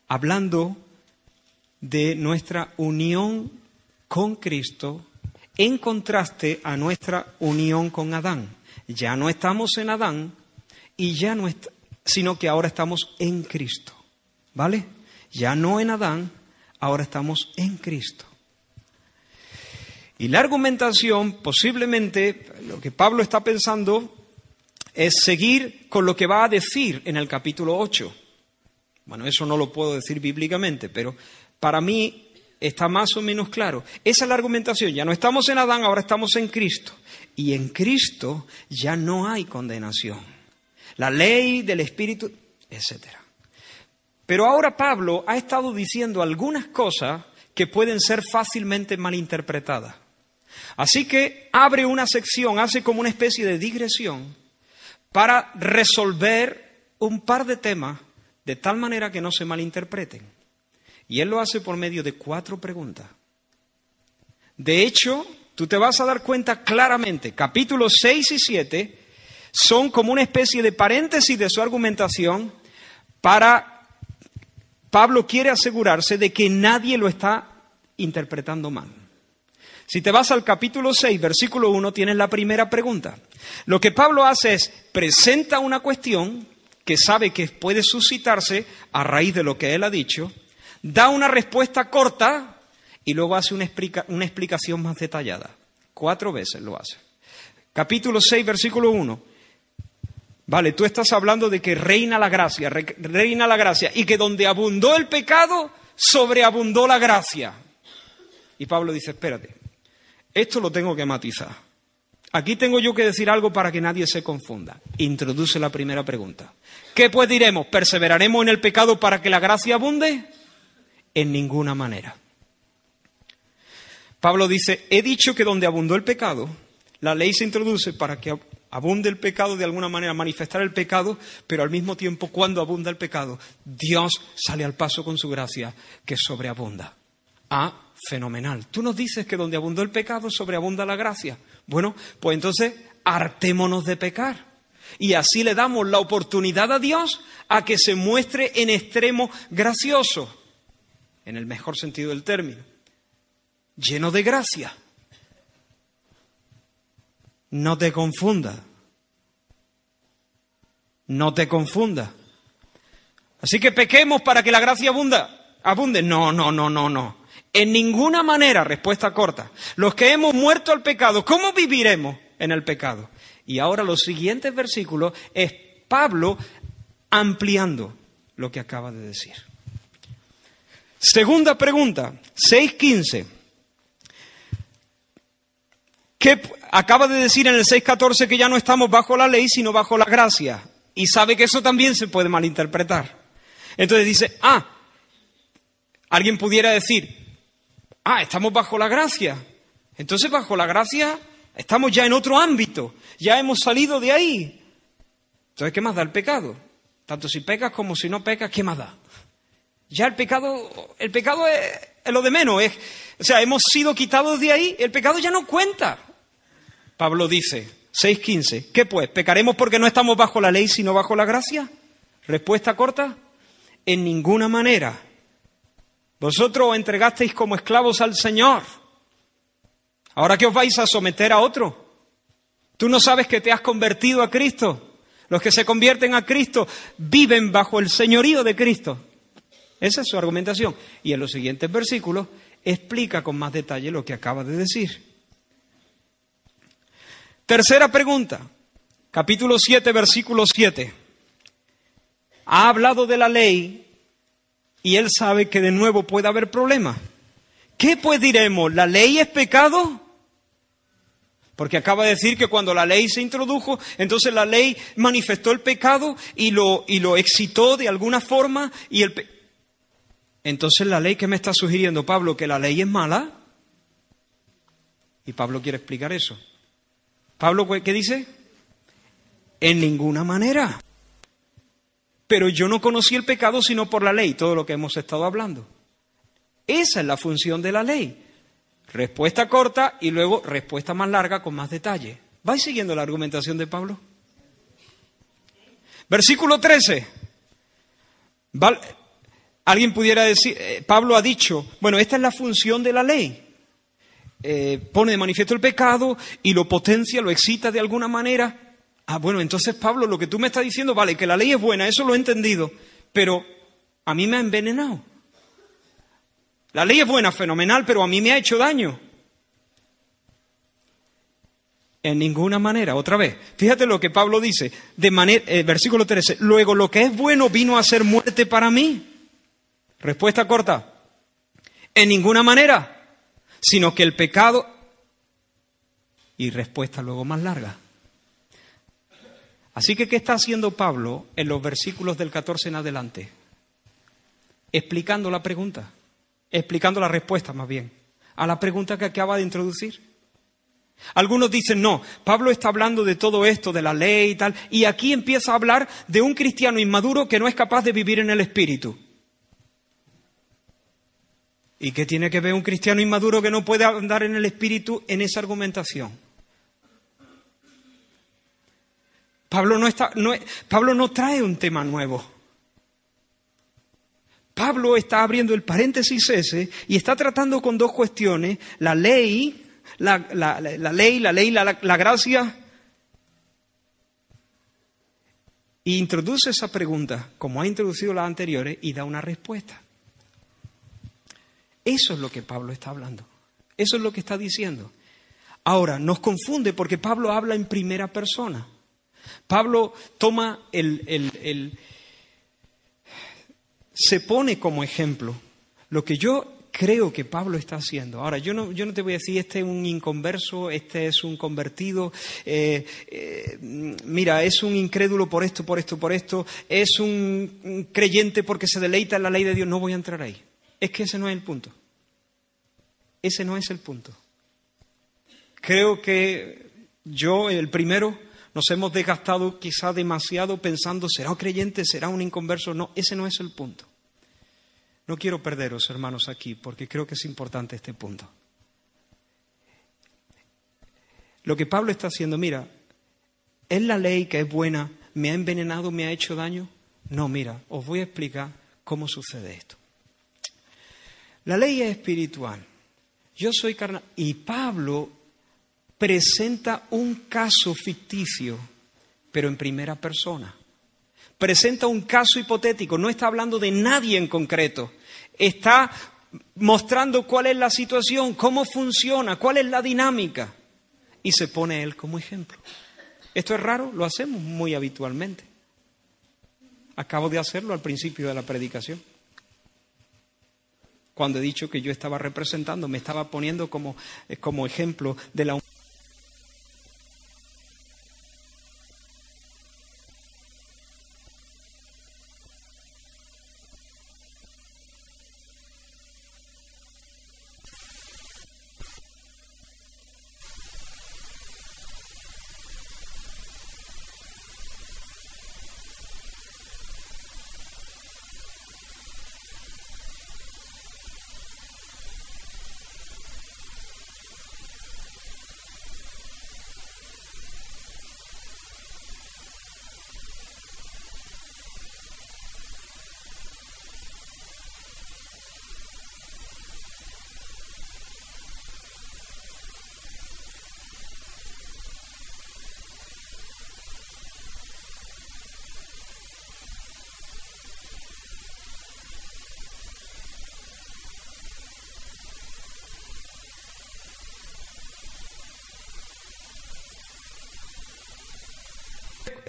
hablando de nuestra unión con Cristo en contraste a nuestra unión con Adán. Ya no estamos en Adán y ya no sino que ahora estamos en Cristo. ¿Vale? Ya no en Adán, ahora estamos en Cristo. Y la argumentación, posiblemente, lo que Pablo está pensando es seguir con lo que va a decir en el capítulo 8. Bueno, eso no lo puedo decir bíblicamente, pero para mí está más o menos claro. Esa es la argumentación. Ya no estamos en Adán, ahora estamos en Cristo. Y en Cristo ya no hay condenación. La ley del Espíritu, etc. Pero ahora Pablo ha estado diciendo algunas cosas que pueden ser fácilmente malinterpretadas. Así que abre una sección, hace como una especie de digresión para resolver un par de temas de tal manera que no se malinterpreten. Y él lo hace por medio de cuatro preguntas. De hecho, tú te vas a dar cuenta claramente, capítulos 6 y 7 son como una especie de paréntesis de su argumentación para Pablo quiere asegurarse de que nadie lo está interpretando mal. Si te vas al capítulo 6, versículo 1, tienes la primera pregunta. Lo que Pablo hace es presenta una cuestión que sabe que puede suscitarse a raíz de lo que él ha dicho, da una respuesta corta y luego hace una, explicación más detallada. Cuatro veces lo hace. Capítulo 6, versículo 1. Vale, tú estás hablando de que reina la gracia, reina la gracia, y que donde abundó el pecado, sobreabundó la gracia. Y Pablo dice, espérate, esto lo tengo que matizar. Aquí tengo yo que decir algo para que nadie se confunda. Introduce la primera pregunta. ¿Qué pues diremos? ¿Perseveraremos en el pecado para que la gracia abunde? En ninguna manera. Pablo dice, he dicho que donde abundó el pecado, la ley se introduce para que abunde el pecado de alguna manera, manifestar el pecado, pero al mismo tiempo, cuando abunda el pecado, Dios sale al paso con su gracia que sobreabunda. Ah, fenomenal. Tú nos dices que donde abundó el pecado, sobreabunda la gracia. Bueno, pues entonces hartémonos de pecar. Y así le damos la oportunidad a Dios a que se muestre en extremo gracioso, en el mejor sentido del término, lleno de gracia. No te confunda. No te confunda. Así que pequemos para que la gracia abunda. Abunde. No, no, no, no, no. En ninguna manera, respuesta corta. Los que hemos muerto al pecado, ¿cómo viviremos en el pecado? Y ahora los siguientes versículos es Pablo ampliando lo que acaba de decir. Segunda pregunta, 6.15. ¿Qué acaba de decir en el 6.14 que ya no estamos bajo la ley, sino bajo la gracia? Y sabe que eso también se puede malinterpretar. Entonces dice, ah, alguien pudiera decir, Ah, estamos bajo la gracia. Entonces bajo la gracia estamos ya en otro ámbito, ya hemos salido de ahí. Entonces, ¿qué más da el pecado? Tanto si pecas como si no pecas, ¿qué más da? Ya el pecado, el pecado es, lo de menos. Es, o sea, hemos sido quitados de ahí, el pecado ya no cuenta. Pablo dice, 6.15, ¿qué pues? ¿Pecaremos porque no estamos bajo la ley, sino bajo la gracia? Respuesta corta, en ninguna manera. Vosotros os entregasteis como esclavos al Señor. Ahora que os vais a someter a otro. Tú no sabes que te has convertido a Cristo. Los que se convierten a Cristo viven bajo el señorío de Cristo. Esa es su argumentación. Y en los siguientes versículos explica con más detalle lo que acaba de decir. Tercera pregunta, capítulo 7, versículo 7. Ha hablado de la ley y él sabe que de nuevo puede haber problemas. ¿Qué pues diremos? ¿La ley es pecado? Porque acaba de decir que cuando la ley se introdujo, entonces la ley manifestó el pecado y lo, y lo excitó de alguna forma. Y el entonces la ley que me está sugiriendo Pablo, que la ley es mala. Y Pablo quiere explicar eso. Pablo, ¿qué dice? En ninguna manera. Pero yo no conocí el pecado sino por la ley, todo lo que hemos estado hablando. Esa es la función de la ley. Respuesta corta y luego respuesta más larga con más detalle. ¿Vais siguiendo la argumentación de Pablo? Versículo 13. Alguien pudiera decir, eh, Pablo ha dicho, bueno, esta es la función de la ley. Eh, pone de manifiesto el pecado y lo potencia, lo excita de alguna manera. Ah, bueno, entonces Pablo, lo que tú me estás diciendo, vale, que la ley es buena, eso lo he entendido, pero a mí me ha envenenado. La ley es buena, fenomenal, pero a mí me ha hecho daño. En ninguna manera, otra vez. Fíjate lo que Pablo dice, eh, versículo 13, luego lo que es bueno vino a ser muerte para mí. Respuesta corta, en ninguna manera, sino que el pecado... Y respuesta luego más larga. Así que, ¿qué está haciendo Pablo en los versículos del 14 en adelante? Explicando la pregunta, explicando la respuesta más bien, a la pregunta que acaba de introducir. Algunos dicen, no, Pablo está hablando de todo esto, de la ley y tal, y aquí empieza a hablar de un cristiano inmaduro que no es capaz de vivir en el Espíritu. ¿Y qué tiene que ver un cristiano inmaduro que no puede andar en el Espíritu en esa argumentación? Pablo no, está, no, Pablo no trae un tema nuevo. Pablo está abriendo el paréntesis ese y está tratando con dos cuestiones, la ley, la, la, ley, la ley, la, la gracia, y introduce esa pregunta, como ha introducido las anteriores, y da una respuesta. Eso es lo que Pablo está hablando. Eso es lo que está diciendo. Ahora, nos confunde porque Pablo habla en primera persona. Pablo toma el, el, se pone como ejemplo lo que yo creo que Pablo está haciendo. Ahora, yo no, yo no te voy a decir, este es un inconverso, este es un convertido, eh, eh, mira, es un incrédulo por esto, por esto, por esto, es un creyente porque se deleita en la ley de Dios. No voy a entrar ahí. Es que ese no es el punto. Ese no es el punto. Creo que yo, el primero, nos hemos desgastado quizá demasiado pensando, ¿será un creyente? ¿Será un inconverso? No, ese no es el punto. No quiero perderos, hermanos, aquí, porque creo que es importante este punto. Lo que Pablo está haciendo, mira, ¿es la ley que es buena? ¿Me ha envenenado? ¿Me ha hecho daño? No, mira, os voy a explicar cómo sucede esto. La ley es espiritual. Yo soy carnal. Y Pablo presenta un caso ficticio, pero en primera persona. Presenta un caso hipotético, no está hablando de nadie en concreto. Está mostrando cuál es la situación, cómo funciona, cuál es la dinámica. Y se pone él como ejemplo. Esto es raro, lo hacemos muy habitualmente. Acabo de hacerlo al principio de la predicación. Cuando he dicho que yo estaba representando, me estaba poniendo como, como ejemplo de la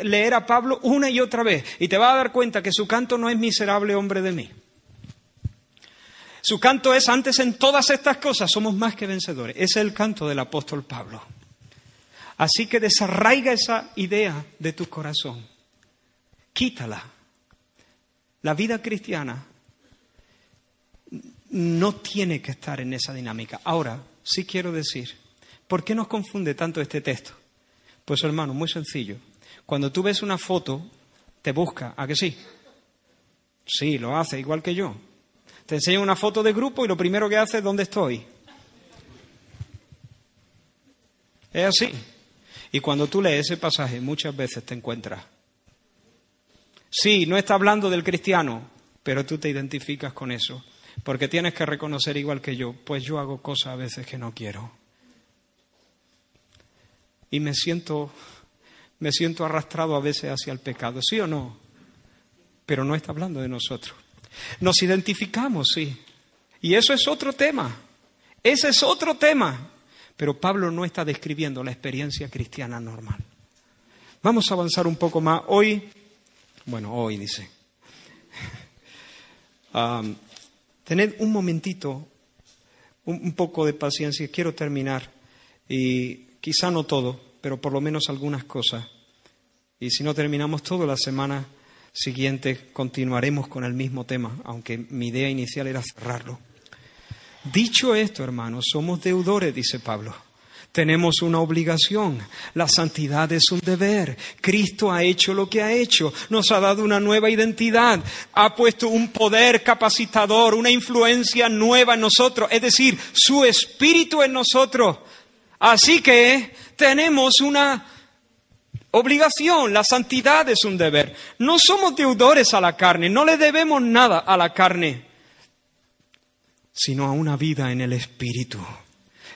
leer a Pablo una y otra vez y te vas a dar cuenta que su canto no es miserable hombre de mí. Su canto es antes en todas estas cosas somos más que vencedores. Ese es el canto del apóstol Pablo. Así que desarraiga esa idea de tu corazón. Quítala. La vida cristiana no tiene que estar en esa dinámica. Ahora, sí quiero decir, ¿por qué nos confunde tanto este texto? Pues hermano, muy sencillo. Cuando tú ves una foto, te busca, ¿a que sí? Sí, lo hace, igual que yo. Te enseña una foto de grupo y lo primero que hace es dónde estoy. Es así. Y cuando tú lees ese pasaje, muchas veces te encuentras. Sí, no está hablando del cristiano, pero tú te identificas con eso. Porque tienes que reconocer igual que yo, pues yo hago cosas a veces que no quiero. Y me siento Me siento arrastrado a veces hacia el pecado, ¿sí o no? Pero no está hablando de nosotros. Nos identificamos, sí. Y eso es otro tema. Ese es otro tema. Pero Pablo no está describiendo la experiencia cristiana normal. Vamos a avanzar un poco más. Hoy, bueno, hoy dice. Um, tened un momentito, un poco de paciencia. Quiero terminar. Y quizá no todo, pero por lo menos algunas cosas. Y si no terminamos todo la semana siguiente, continuaremos con el mismo tema, aunque mi idea inicial era cerrarlo. Dicho esto, hermanos, somos deudores, dice Pablo. Tenemos una obligación. La santidad es un deber. Cristo ha hecho lo que ha hecho. Nos ha dado una nueva identidad. Ha puesto un poder capacitador, una influencia nueva en nosotros. Es decir, su espíritu en nosotros. Así que tenemos una obligación, la santidad es un deber. No somos deudores a la carne, no le debemos nada a la carne, sino a una vida en el Espíritu.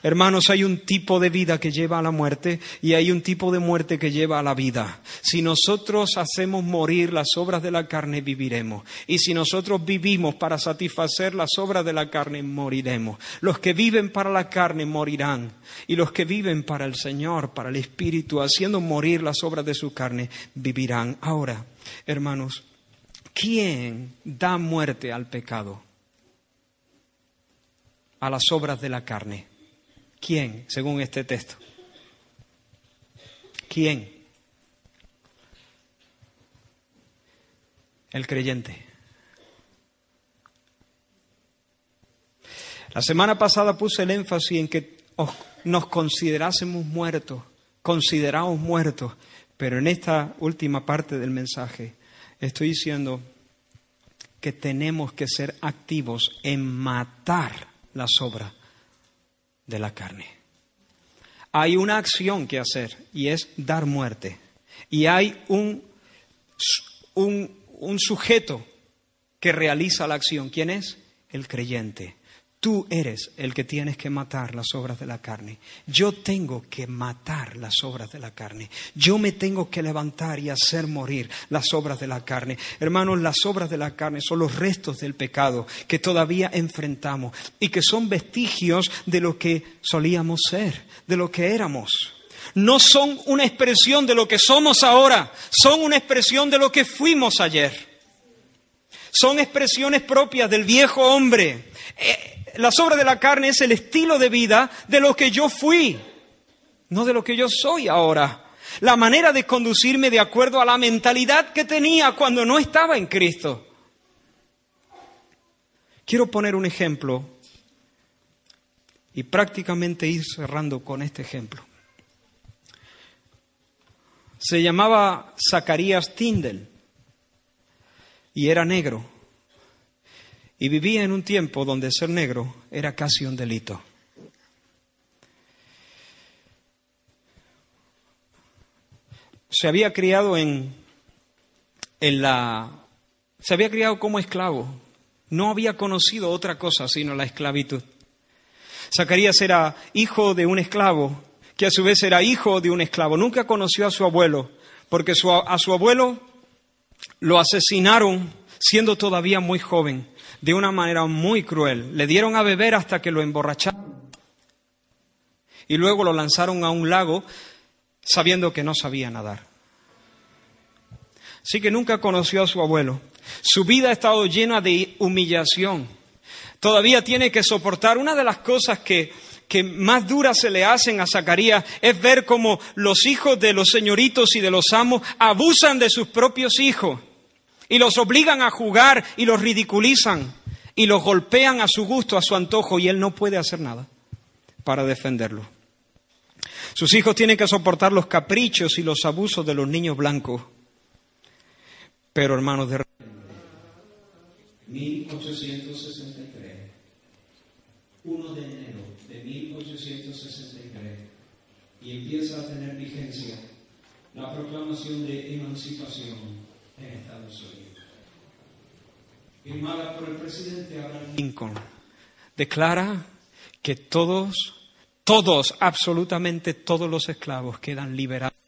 Hermanos, hay un tipo de vida que lleva a la muerte y hay un tipo de muerte que lleva a la vida. Si nosotros hacemos morir las obras de la carne, viviremos. Y si nosotros vivimos para satisfacer las obras de la carne, moriremos. Los que viven para la carne morirán. Y los que viven para el Señor, para el Espíritu, haciendo morir las obras de su carne, vivirán. Ahora, hermanos, ¿quién da muerte al pecado? A las obras de la carne. ¿Quién, según este texto? ¿Quién? El creyente. La semana pasada puse el énfasis en que nos considerásemos muertos, considerados muertos, pero en esta última parte del mensaje estoy diciendo que tenemos que ser activos en matar las obras de la carne. Hay una acción que hacer y es dar muerte. Y hay un, un, un sujeto que realiza la acción. ¿Quién es? El creyente. Tú eres el que tienes que matar las obras de la carne. Yo tengo que matar las obras de la carne. Yo me tengo que levantar y hacer morir las obras de la carne. Hermanos, las obras de la carne son los restos del pecado que todavía enfrentamos y que son vestigios de lo que solíamos ser, de lo que éramos. No son una expresión de lo que somos ahora, son una expresión de lo que fuimos ayer. Son expresiones propias del viejo hombre. Eh, las obras de la carne es el estilo de vida de lo que yo fui, no de lo que yo soy ahora. La manera de conducirme de acuerdo a la mentalidad que tenía cuando no estaba en Cristo. Quiero poner un ejemplo y prácticamente ir cerrando con este ejemplo. Se llamaba Zacarías Tindel y era negro y vivía en un tiempo donde ser negro era casi un delito. Se había criado en, en la... Se había criado como esclavo. No había conocido otra cosa sino la esclavitud. Zacarías era hijo de un esclavo, que a su vez era hijo de un esclavo. Nunca conoció a su abuelo, porque a su abuelo lo asesinaron siendo todavía muy joven de una manera muy cruel. Le dieron a beber hasta que lo emborracharon y luego lo lanzaron a un lago sabiendo que no sabía nadar. Así que nunca conoció a su abuelo. Su vida ha estado llena de humillación. Todavía tiene que soportar una de las cosas que, que más duras se le hacen a Zacarías es ver cómo los hijos de los señoritos y de los amos abusan de sus propios hijos y los obligan a jugar y los ridiculizan y los golpean a su gusto, a su antojo y él no puede hacer nada para defenderlo. Sus hijos tienen que soportar los caprichos y los abusos de los niños blancos. Pero hermanos de 1863, 1 de enero 1863, y empieza a tener vigencia la proclamación de emancipación en Estados Unidos. Firmada por el presidente Abraham Lincoln, declara que todos, todos, absolutamente todos los esclavos quedan liberados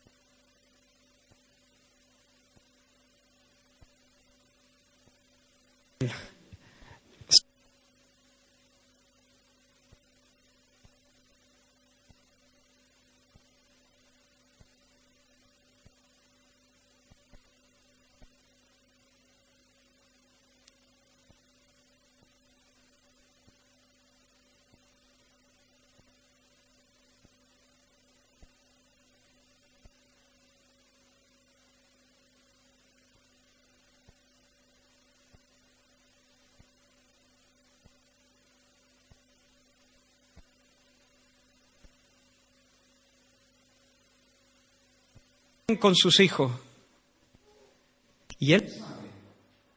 con sus hijos. Y él sabe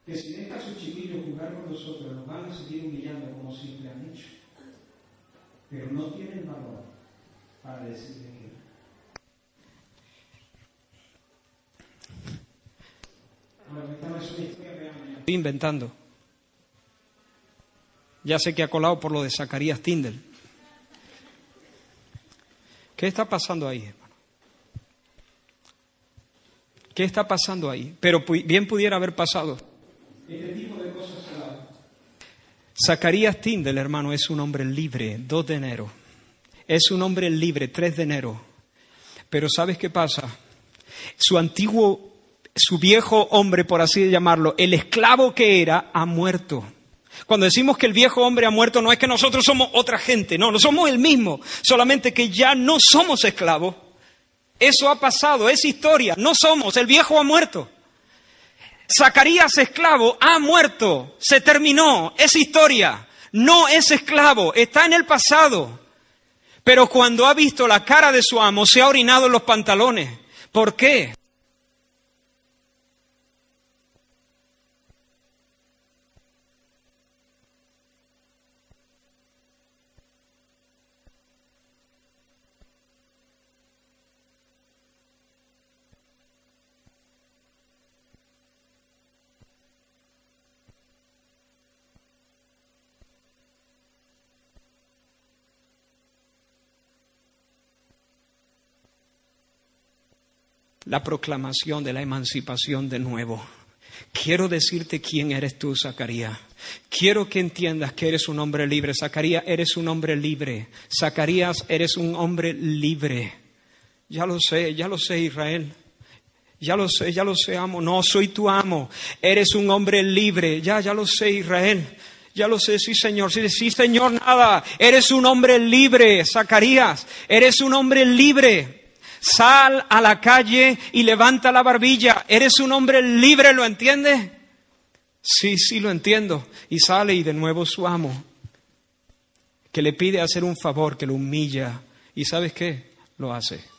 que si deja a sus chiquillos jugar con nosotros, nos van a seguir humillando como siempre han hecho. Pero no tienen valor para decirle que. Estoy inventando. Ya sé que ha colado por lo de Zacarías Tindel. ¿Qué está pasando ahí, hermano? ¿Qué está pasando ahí? Pero bien pudiera haber pasado. Zacarías Tindel, hermano, es un hombre libre, 2 de enero. Es un hombre libre, 3 de enero. Pero ¿sabes qué pasa? Su antiguo, su viejo hombre, por así llamarlo, el esclavo que era, ha muerto. Cuando decimos que el viejo hombre ha muerto, no es que nosotros somos otra gente, no, no somos el mismo, solamente que ya no somos esclavos. Eso ha pasado, es historia, no somos, el viejo ha muerto. Zacarías esclavo ha muerto, se terminó, es historia, no es esclavo, está en el pasado. Pero cuando ha visto la cara de su amo, se ha orinado en los pantalones. ¿Por qué? La proclamación de la emancipación de nuevo. Quiero decirte quién eres tú, Zacarías. Quiero que entiendas que eres un hombre libre. Zacarías, eres un hombre libre. Zacarías, eres un hombre libre. Ya lo sé, ya lo sé, Israel. Ya lo sé, ya lo sé, amo. No, soy tu amo. Eres un hombre libre. Ya, ya lo sé, Israel. Ya lo sé, sí, Señor. Sí, sí, Señor, nada. Eres un hombre libre, Zacarías. Eres un hombre libre. Sal a la calle y levanta la barbilla. Eres un hombre libre, ¿lo entiendes? Sí, sí, lo entiendo. Y sale y de nuevo su amo, que le pide hacer un favor, que lo humilla. ¿Y sabes qué? Lo hace.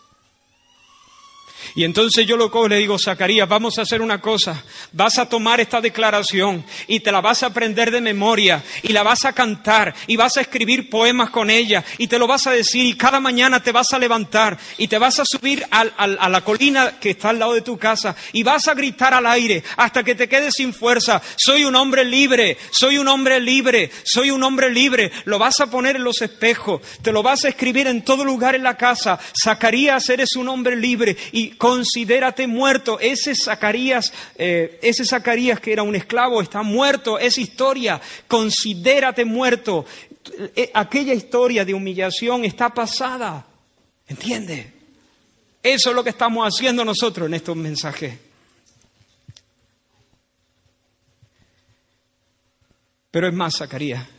Y entonces yo lo cojo y le digo, Zacarías, vamos a hacer una cosa. Vas a tomar esta declaración y te la vas a aprender de memoria y la vas a cantar y vas a escribir poemas con ella y te lo vas a decir y cada mañana te vas a levantar y te vas a subir a la colina que está al lado de tu casa y vas a gritar al aire hasta que te quedes sin fuerza. Soy un hombre libre, soy un hombre libre, soy un hombre libre. Lo vas a poner en los espejos, te lo vas a escribir en todo lugar en la casa. Zacarías, eres un hombre libre y considérate muerto. Ese Zacarías, eh, ese Zacarías que era un esclavo está muerto, es historia. Considérate muerto. Eh, aquella historia de humillación está pasada. ¿Entiende? Eso es lo que estamos haciendo nosotros en estos mensajes. Pero es más, Zacarías.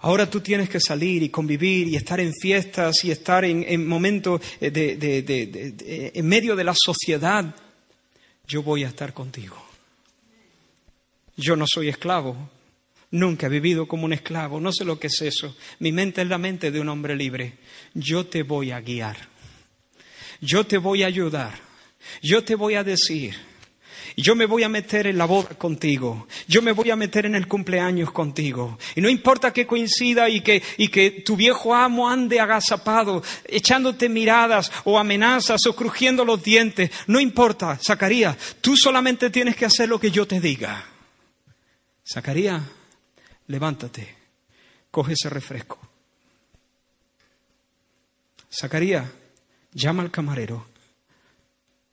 Ahora tú tienes que salir y convivir y estar en fiestas y estar en, momentos eh, de, en medio de la sociedad. Yo voy a estar contigo. Yo no soy esclavo. Nunca he vivido como un esclavo. No sé lo que es eso. Mi mente es la mente de un hombre libre. Yo te voy a guiar. Yo te voy a ayudar. Yo te voy a decir yo me voy a meter en la boda contigo. Yo me voy a meter en el cumpleaños contigo. Y no importa que coincida y que, y que tu viejo amo ande agazapado, echándote miradas o amenazas o crujiendo los dientes. No importa, Zacarías, tú solamente tienes que hacer lo que yo te diga. Zacarías, levántate, coge ese refresco. Zacarías, llama al camarero,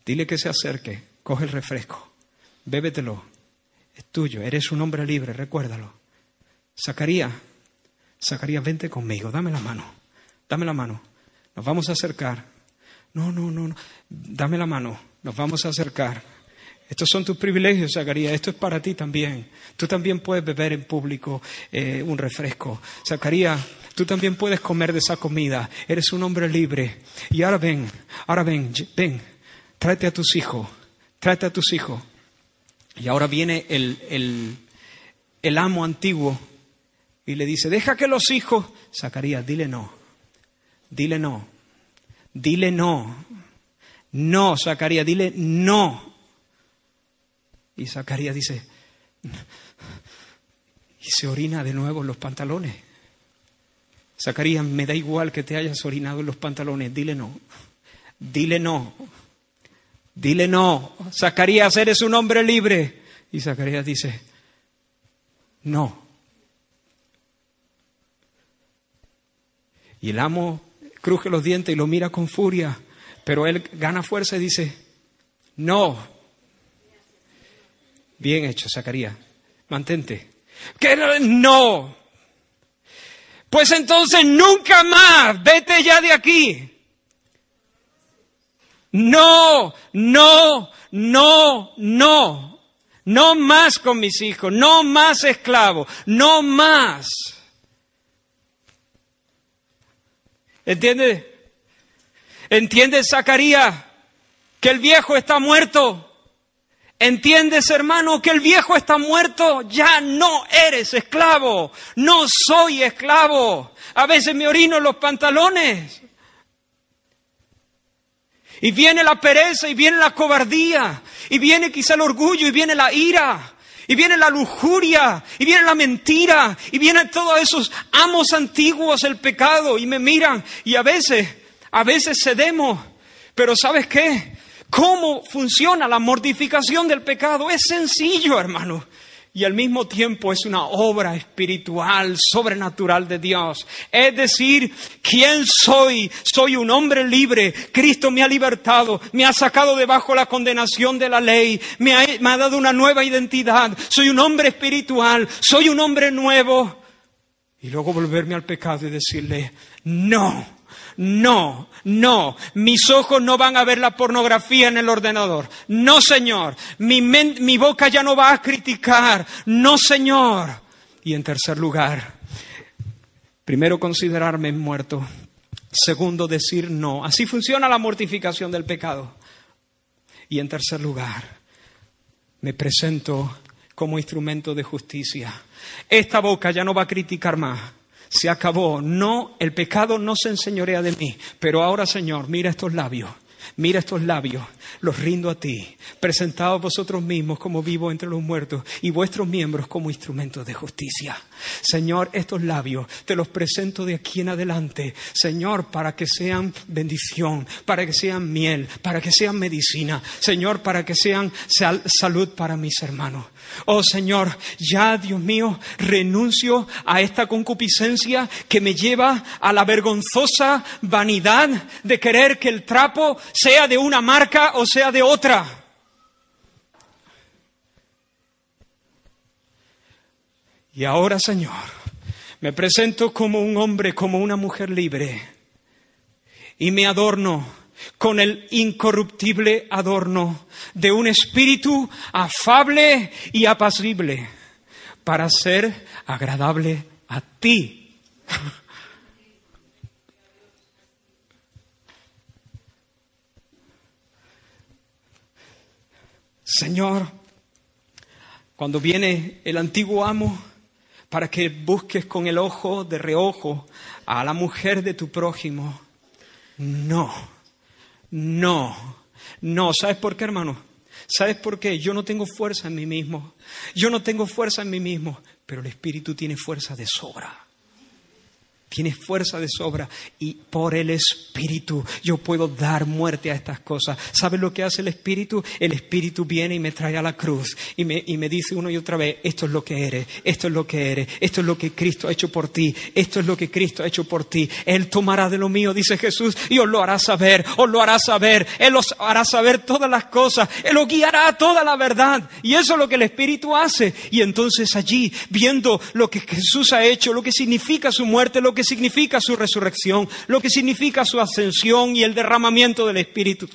dile que se acerque, coge el refresco bébetelo, es tuyo, eres un hombre libre, recuérdalo. Zacarías, Zacarías, vente conmigo, dame la mano, dame la mano, nos vamos a acercar. No, no, no, no, dame la mano, nos vamos a acercar. Estos son tus privilegios, Zacarías, esto es para ti también. Tú también puedes beber en público eh, un refresco. Zacarías, tú también puedes comer de esa comida. Eres un hombre libre. Y ahora ven, ahora ven, ven, tráete a tus hijos, tráete a tus hijos. Y ahora viene el, el, amo antiguo y le dice, deja que los hijos, Zacarías, dile no, dile no, dile no, No, Zacarías, dile no. Y Zacarías dice, y se orina de nuevo en los pantalones. Zacarías, me da igual que te hayas orinado en los pantalones, dile no, dile no, dile no. Zacarías, eres un hombre libre. Y Zacarías dice, no. Y el amo cruje los dientes y lo mira con furia, pero él gana fuerza y dice, no. Bien hecho, Zacarías, mantente. ¿Qué no? Pues entonces nunca más, vete ya de aquí. No, no, no, no. No más con mis hijos, no más esclavos, no más. ¿Entiendes? ¿Entiendes, Zacarías, que el viejo está muerto? ¿Entiendes, hermano, que el viejo está muerto? Ya no eres esclavo. No soy esclavo. A veces me orino los pantalones. Y viene la pereza, y viene la cobardía, y viene quizá el orgullo, y viene la ira, y viene la lujuria, y viene la mentira, y vienen todos esos amos antiguos, el pecado, y me miran, y a veces, a veces cedemos. Pero ¿sabes qué? ¿Cómo funciona la mortificación del pecado? Es sencillo, hermano. Y al mismo tiempo es una obra espiritual, sobrenatural de Dios. Es decir, ¿quién soy? Soy un hombre libre. Cristo me ha libertado, me ha sacado debajo la condenación de la ley, me ha, me ha dado una nueva identidad. Soy un hombre espiritual, soy un hombre nuevo. Y luego volverme al pecado y decirle, no, no, no, mis ojos no van a ver la pornografía en el ordenador. No, Señor, mi, boca ya no va a criticar. No, Señor. Y en tercer lugar, primero considerarme muerto. Segundo, decir no. Así funciona la mortificación del pecado. Y en tercer lugar, me presento como instrumento de justicia. Esta boca ya no va a criticar más se acabó. No, el pecado no se enseñorea de mí. Pero ahora, Señor, mira estos labios. Mira estos labios, los rindo a ti, presentados vosotros mismos como vivos entre los muertos y vuestros miembros como instrumentos de justicia. Señor, estos labios te los presento de aquí en adelante, Señor, para que sean bendición, para que sean miel, para que sean medicina, Señor, para que sean salud para mis hermanos. Oh Señor, ya Dios mío, renuncio a esta concupiscencia que me lleva a la vergonzosa vanidad de querer que el trapo sea de una marca o sea de otra. Y ahora, Señor, me presento como un hombre, como una mujer libre, y me adorno con el incorruptible adorno de un espíritu afable y apacible para ser agradable a ti. Señor, cuando viene el antiguo amo para que busques con el ojo de reojo a la mujer de tu prójimo, no, no, no. ¿Sabes por qué, hermano? ¿Sabes por qué? Yo no tengo fuerza en mí mismo. Yo no tengo fuerza en mí mismo, pero el Espíritu tiene fuerza de sobra. Tienes fuerza de sobra y por el Espíritu yo puedo dar muerte a estas cosas. ¿Sabes lo que hace el Espíritu? El Espíritu viene y me trae a la cruz y me, y me dice uno y otra vez, esto es lo que eres, esto es lo que eres, esto es lo que Cristo ha hecho por ti, esto es lo que Cristo ha hecho por ti. Él tomará de lo mío, dice Jesús, y os lo hará saber, os lo hará saber, Él os hará saber todas las cosas, Él os guiará a toda la verdad. Y eso es lo que el Espíritu hace. Y entonces allí, viendo lo que Jesús ha hecho, lo que significa su muerte, lo que significa su resurrección, lo que significa su ascensión y el derramamiento del Espíritu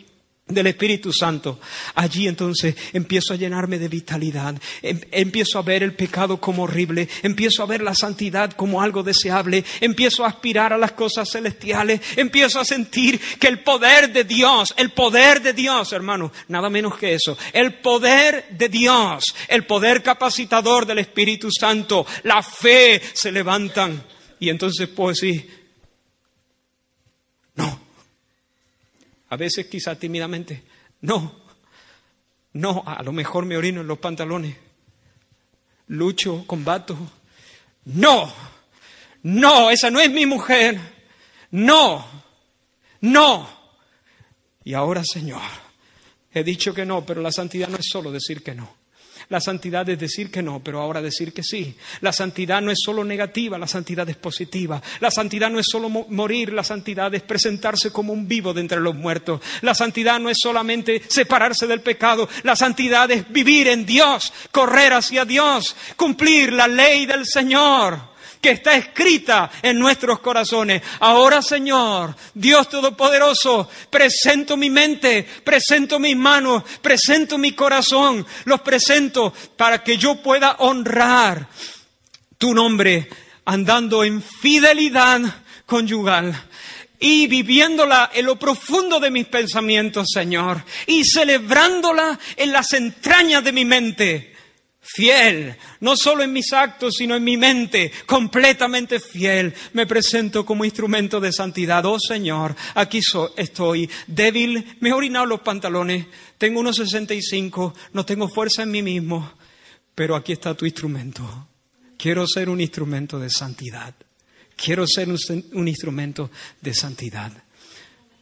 del Espíritu Santo. Allí entonces empiezo a llenarme de vitalidad, em, empiezo a ver el pecado como horrible, empiezo a ver la santidad como algo deseable, empiezo a aspirar a las cosas celestiales, empiezo a sentir que el poder de Dios, el poder de Dios, hermano, nada menos que eso, el poder de Dios, el poder capacitador del Espíritu Santo, la fe se levantan y entonces puedo decir, no, A veces quizá tímidamente, no, no, a lo mejor me orino en los pantalones, lucho, combato, no, no, esa no es mi mujer, no, no. Y ahora, Señor, he dicho que no, pero la santidad no es solo decir que no. La santidad es decir que no, pero ahora decir que sí. La santidad no es solo negativa, la santidad es positiva. La santidad no es solo morir, la santidad es presentarse como un vivo de entre los muertos. La santidad no es solamente separarse del pecado, la santidad es vivir en Dios, correr hacia Dios, cumplir la ley del Señor que está escrita en nuestros corazones. Ahora, Señor, Dios Todopoderoso, presento mi mente, presento mis manos, presento mi corazón, los presento para que yo pueda honrar tu nombre andando en fidelidad conyugal y viviéndola en lo profundo de mis pensamientos, Señor, y celebrándola en las entrañas de mi mente fiel, no solo en mis actos, sino en mi mente, completamente fiel. Me presento como instrumento de santidad. Oh Señor, aquí estoy, débil, me he orinado los pantalones, tengo unos 65, no tengo fuerza en mí mismo, pero aquí está tu instrumento. Quiero ser un instrumento de santidad. Quiero ser un instrumento de santidad.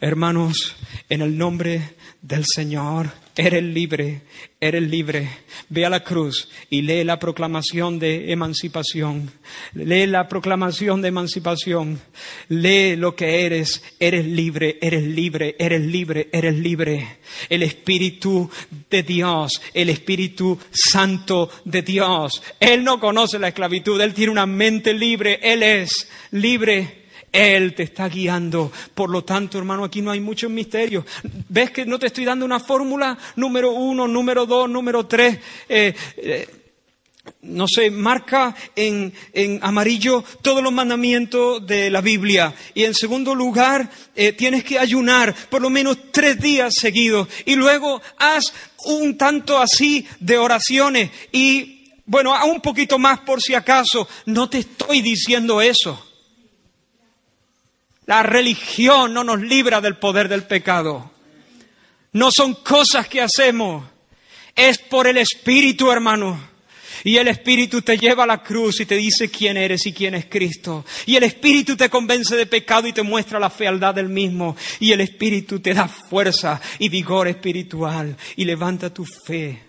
Hermanos, en el nombre del Señor, eres libre, eres libre. Ve a la cruz y lee la proclamación de emancipación. Lee la proclamación de emancipación. Lee lo que eres. Eres libre, eres libre, eres libre, eres libre. El Espíritu de Dios, el Espíritu Santo de Dios. Él no conoce la esclavitud, Él tiene una mente libre, Él es libre. Él te está guiando. Por lo tanto, hermano, aquí no hay muchos misterios. ¿Ves que no te estoy dando una fórmula número uno, número dos, número tres? Eh, eh, no sé, marca en, amarillo todos los mandamientos de la Biblia. Y en segundo lugar, eh, tienes que ayunar por lo menos tres días seguidos. Y luego haz un tanto así de oraciones. Y bueno, a un poquito más por si acaso. No te estoy diciendo eso. La religión no nos libra del poder del pecado. No son cosas que hacemos. Es por el Espíritu, hermano. Y el Espíritu te lleva a la cruz y te dice quién eres y quién es Cristo. Y el Espíritu te convence de pecado y te muestra la fealdad del mismo. Y el Espíritu te da fuerza y vigor espiritual y levanta tu fe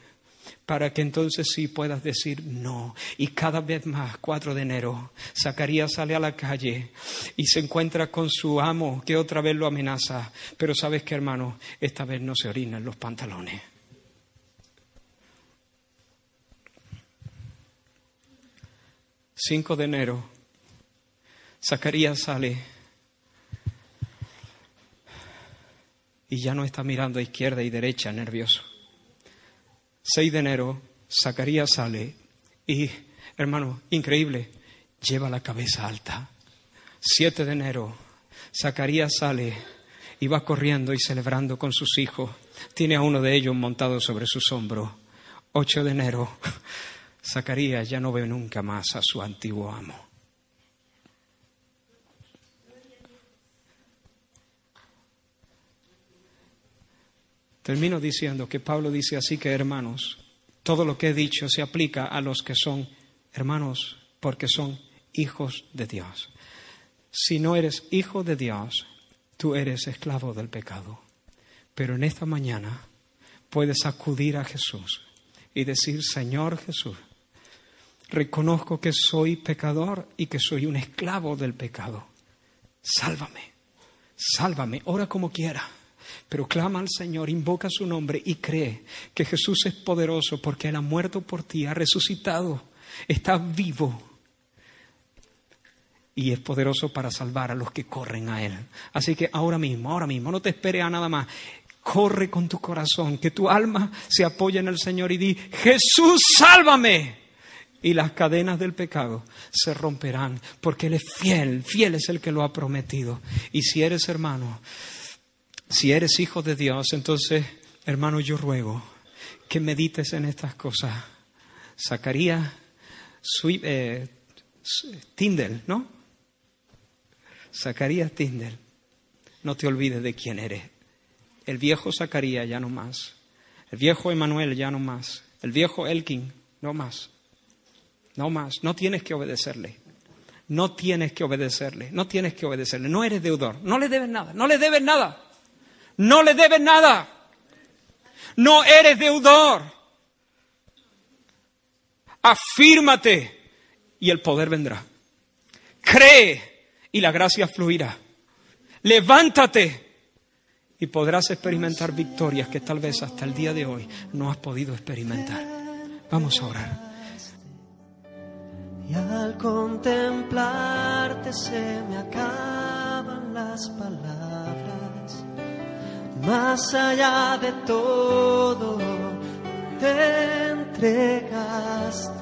para que entonces sí puedas decir no. Y cada vez más, 4 de enero, Zacarías sale a la calle y se encuentra con su amo que otra vez lo amenaza. Pero sabes que, hermano, esta vez no se orina en los pantalones. Cinco de enero, Zacarías sale y ya no está mirando a izquierda y derecha nervioso. 6 de enero, Zacarías sale y, hermano, increíble, lleva la cabeza alta. 7 de enero, Zacarías sale y va corriendo y celebrando con sus hijos. Tiene a uno de ellos montado sobre sus hombros. 8 de enero, Zacarías ya no ve nunca más a su antiguo amo. Termino diciendo que Pablo dice así que, hermanos, todo lo que he dicho se aplica a los que son hermanos porque son hijos de Dios. Si no eres hijo de Dios, tú eres esclavo del pecado. Pero en esta mañana puedes acudir a Jesús y decir, Señor Jesús, reconozco que soy pecador y que soy un esclavo del pecado. Sálvame, sálvame, ora como quiera pero clama al Señor, invoca su nombre y cree que Jesús es poderoso porque Él ha muerto por ti, ha resucitado, está vivo y es poderoso para salvar a los que corren a Él. Así que ahora mismo, ahora mismo, no te esperes a nada más. Corre con tu corazón, que tu alma se apoye en el Señor y di, Jesús, sálvame y las cadenas del pecado se romperán, porque Él es fiel, fiel es el que lo ha prometido. Y si eres hermano, si eres hijo de Dios, entonces, hermano, yo ruego que medites en estas cosas. Zacarías eh, ¿no? Zacarías Tindel, no te olvides de quién eres. El viejo Zacarías ya no más. El viejo Emanuel ya no más. El viejo Elkin no más. No más. No tienes que obedecerle. No tienes que obedecerle. No tienes que obedecerle. No eres deudor. No le debes nada. No le debes nada. No le debes nada. No eres deudor. Afírmate y el poder vendrá. Cree y la gracia fluirá. Levántate y podrás experimentar victorias que tal vez hasta el día de hoy no has podido experimentar. Vamos a orar. Y al contemplarte se me acaban las palabras. Más allá de todo, te entregaste.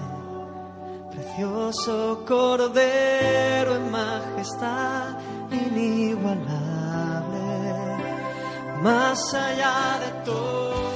Precioso cordero en majestad inigualable. Más allá de todo